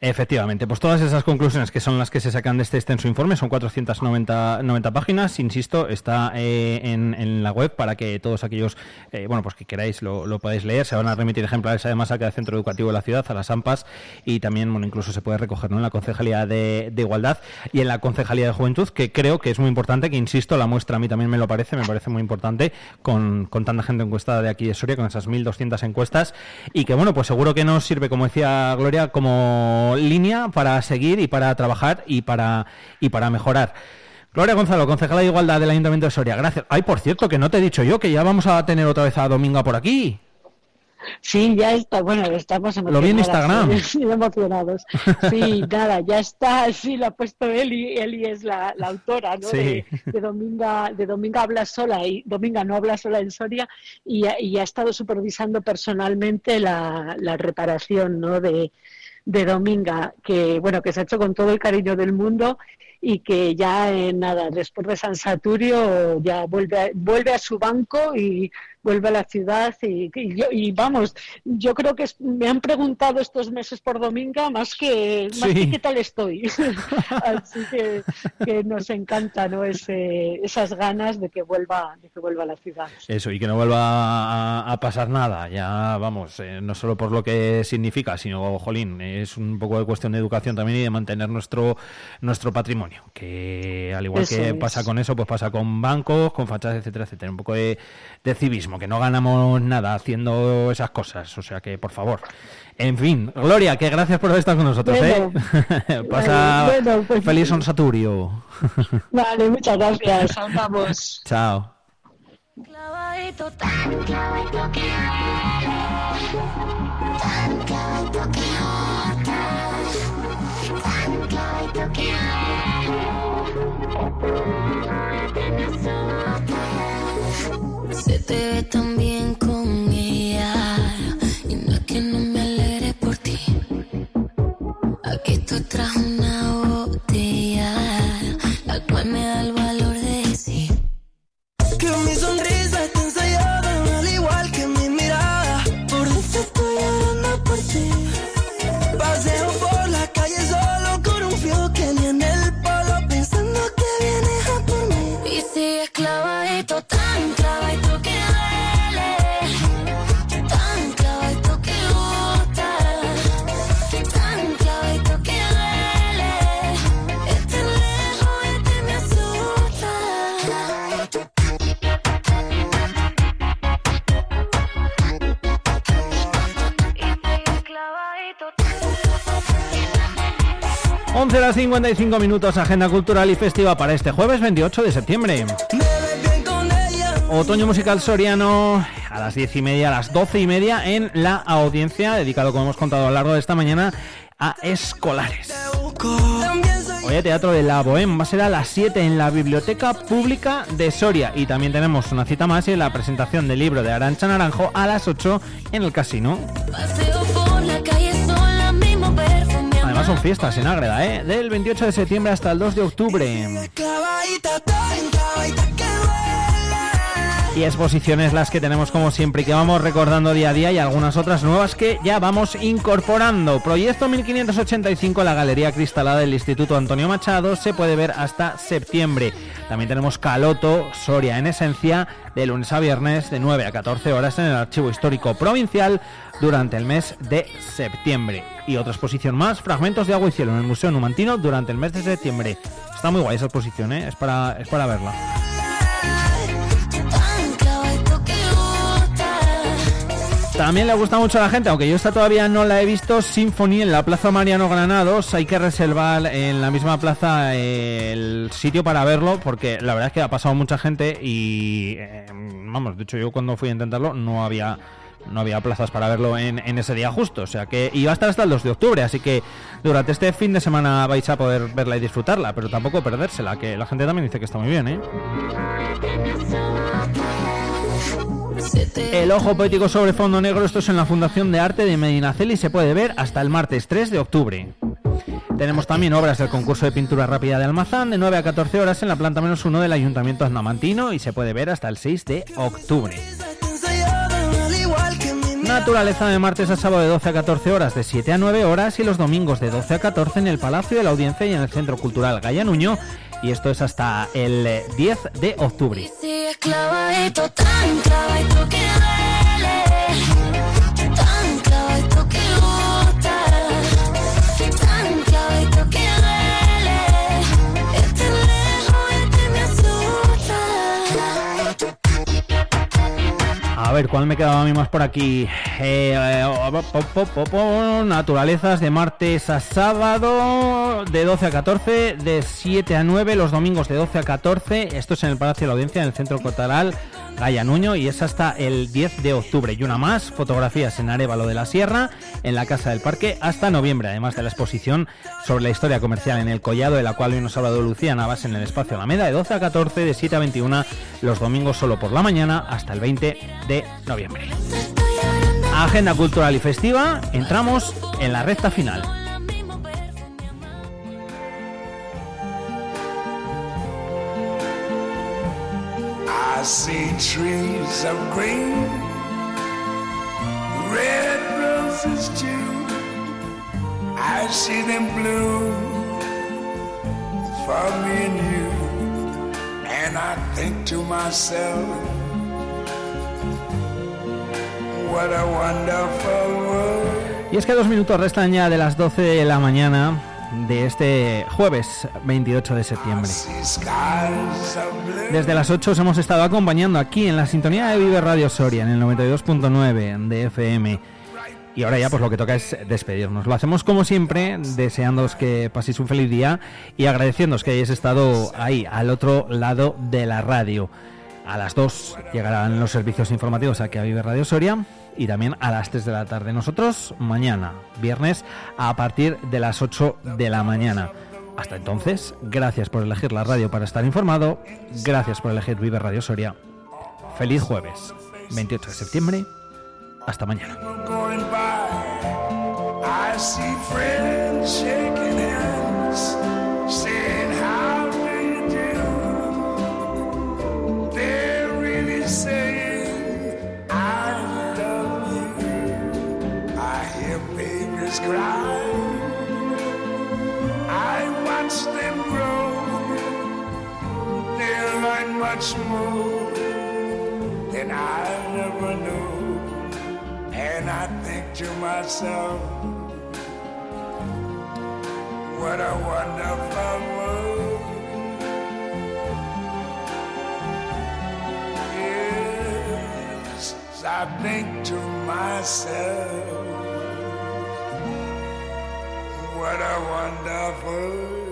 Efectivamente, pues todas esas conclusiones que son las que se sacan de este extenso informe son 490 90 páginas, insisto, está eh, en, en la web para que todos aquellos, eh, bueno, pues que queráis lo, lo podáis leer, se van a remitir ejemplares además a cada centro educativo de la ciudad, a las AMPAs y también, bueno, incluso se puede recoger en la Concejalía de, de Igualdad y en la Concejalía de Juventud, que creo que es muy importante, que insisto, la muestra a mí también me lo parece, me parece muy importante con, con tanta gente encuestada de aquí de Soria, con esas 1.200 encuestas y que, bueno, pues seguro que nos sirve, como decía Gloria, como línea para seguir y para trabajar y para, y para mejorar. Gloria Gonzalo, concejala de Igualdad del Ayuntamiento de Soria, gracias. Ay, por cierto, que no te he dicho yo, que ya vamos a tener otra vez a Dominga por aquí.
Sí, ya está, bueno, estamos emocionados.
Lo vi en Instagram. *laughs*
Sí, emocionados. Sí, *laughs* nada, ya está, sí, lo ha puesto Eli, Eli es la, la autora, ¿no?
Sí.
De, de Dominga, de Dominga habla sola y Dominga no habla sola en Soria y, ha- y ha estado supervisando personalmente la, la reparación, ¿no? De, de Dominga, que bueno, que se ha hecho con todo el cariño del mundo y que ya eh, nada, después de San Saturio ya vuelve a, vuelve a su banco y vuelve a la ciudad y, y yo- y vamos, yo creo que es- me han preguntado estos meses por Dominga más que, más que qué tal estoy. *laughs* Así que, que nos encanta ¿no? Ese, esas ganas de que vuelva, de que vuelva a la ciudad.
Eso, y que no vuelva a, a pasar nada, ya vamos, eh, no solo por lo que significa, sino, jolín, es un poco de cuestión de educación también y de mantener nuestro, nuestro patrimonio, que al igual
Eso
que
es.
pasa con eso, pues pasa con bancos, con fachadas, etcétera, etcétera, un poco de, de civismo, que no ganamos nada haciendo esas cosas, o sea que, por favor. En fin, Gloria, que gracias por estar con nosotros,
Bueno.
¿eh? *laughs* Pasa
Bueno, pues-
feliz San Saturio.
Vale, muchas gracias.
Chao.
Clavadito, tan clavadito que tan clavadito que tan clavadito que
Se te ve tan bien con ella. Y no es que no me alegre por ti. Aquí tú traes una botella La cual me da el valor de decir
Que mi sonrisa está
11 horas 55 minutos, agenda cultural y festiva para este jueves 28 de septiembre. Otoño musical soriano a las 10 y media, a las 12 y media en la audiencia, dedicado, como hemos contado a lo largo de esta mañana, a escolares. Hoy Teatro de la Bohem va a ser a las 7 en la Biblioteca Pública de Soria. Y también tenemos una cita más en la presentación del libro de Arancha Naranjo a las 8 en el casino. Además son fiestas en Ágreda, ¿eh? Del 28 de septiembre hasta el 2 de octubre. Y exposiciones las que tenemos como siempre y que vamos recordando día a día y algunas otras nuevas que ya vamos incorporando. Proyecto 1585, la Galería Cristalada del Instituto Antonio Machado, se puede ver hasta septiembre. También tenemos Caloto, Soria en esencia, de lunes a viernes de 9 a 14 horas en el Archivo Histórico Provincial durante el mes de septiembre. Y otra exposición más, Fragmentos de Agua y Cielo en el Museo Numantino durante el mes de septiembre. Está muy guay esa exposición, ¿eh? es, para, es para verla. También le gusta mucho a la gente, aunque yo esta todavía no la he visto, Symphony en la Plaza Mariano Granados. Hay que reservar en la misma plaza el sitio para verlo, porque la verdad es que ha pasado mucha gente y, eh, vamos, de hecho yo cuando fui a intentarlo no había no había plazas para verlo en, ese día justo, o sea que iba a estar hasta el 2 de octubre, así que durante este fin de semana vais a poder verla y disfrutarla, pero tampoco perdérsela, que la gente también dice que está muy bien, ¿eh? El ojo poético sobre fondo negro, esto es en la Fundación de Arte de Medinaceli y se puede ver hasta el martes 3 de octubre. Tenemos también obras del concurso de pintura rápida de Almazán de 9 a 14 horas en la planta menos 1 del Ayuntamiento Aznamantino y se puede ver hasta el 6 de octubre. Naturaleza de martes a sábado de 12 a 14 horas de 7 a 9 horas y los domingos de 12 a 14 en el Palacio de la Audiencia y en el Centro Cultural Gaya Nuño y esto es hasta el 10 de octubre. A ver, ¿cuál me quedaba a mí más por aquí? Eh, eh, po, po, po, naturalezas de martes a sábado, de 12 a 14, de 7 a 9, los domingos de 12 a 14. Esto es en el Palacio de la Audiencia, en el Centro Cultural Gaya Nuño, y es hasta el 10 de octubre. Y una más, fotografías en Arevalo de la Sierra, en la Casa del Parque, hasta noviembre, además de la exposición sobre la historia comercial en el Collado, de la cual hoy nos ha hablado Lucía Navas en el Espacio Alameda, de 12 a 14, de 7 a 21, los domingos solo por la mañana, hasta el 20 de noviembre. Agenda cultural y festiva, entramos en la recta final.
I see trees of green, red roses too. I see them bloom and you. And I think to myself, what a wonderful world.
Y es que dos minutos restan ya de las 12 de la mañana de este jueves 28 de septiembre. Desde las 8 os hemos estado acompañando aquí en la sintonía de Vive Radio Soria, en el 92.9 de FM. Y ahora ya pues lo que toca es despedirnos. Lo hacemos como siempre, deseándoos que paséis un feliz día y agradeciéndoos que hayáis estado ahí, al otro lado de la radio. A las 2 llegarán los servicios informativos aquí a Vive Radio Soria y también a las 3 de la tarde. Nosotros mañana, viernes, a partir de las 8 de la mañana. Hasta entonces, gracias por elegir la radio para estar informado, gracias por elegir Vive Radio Soria. Feliz jueves, 28 de septiembre. Hasta mañana.
see friends shaking hands, watch them grow. They learn much more than I ever knew. And I think to myself, what a wonderful world. Yes, I think to myself, what a wonderful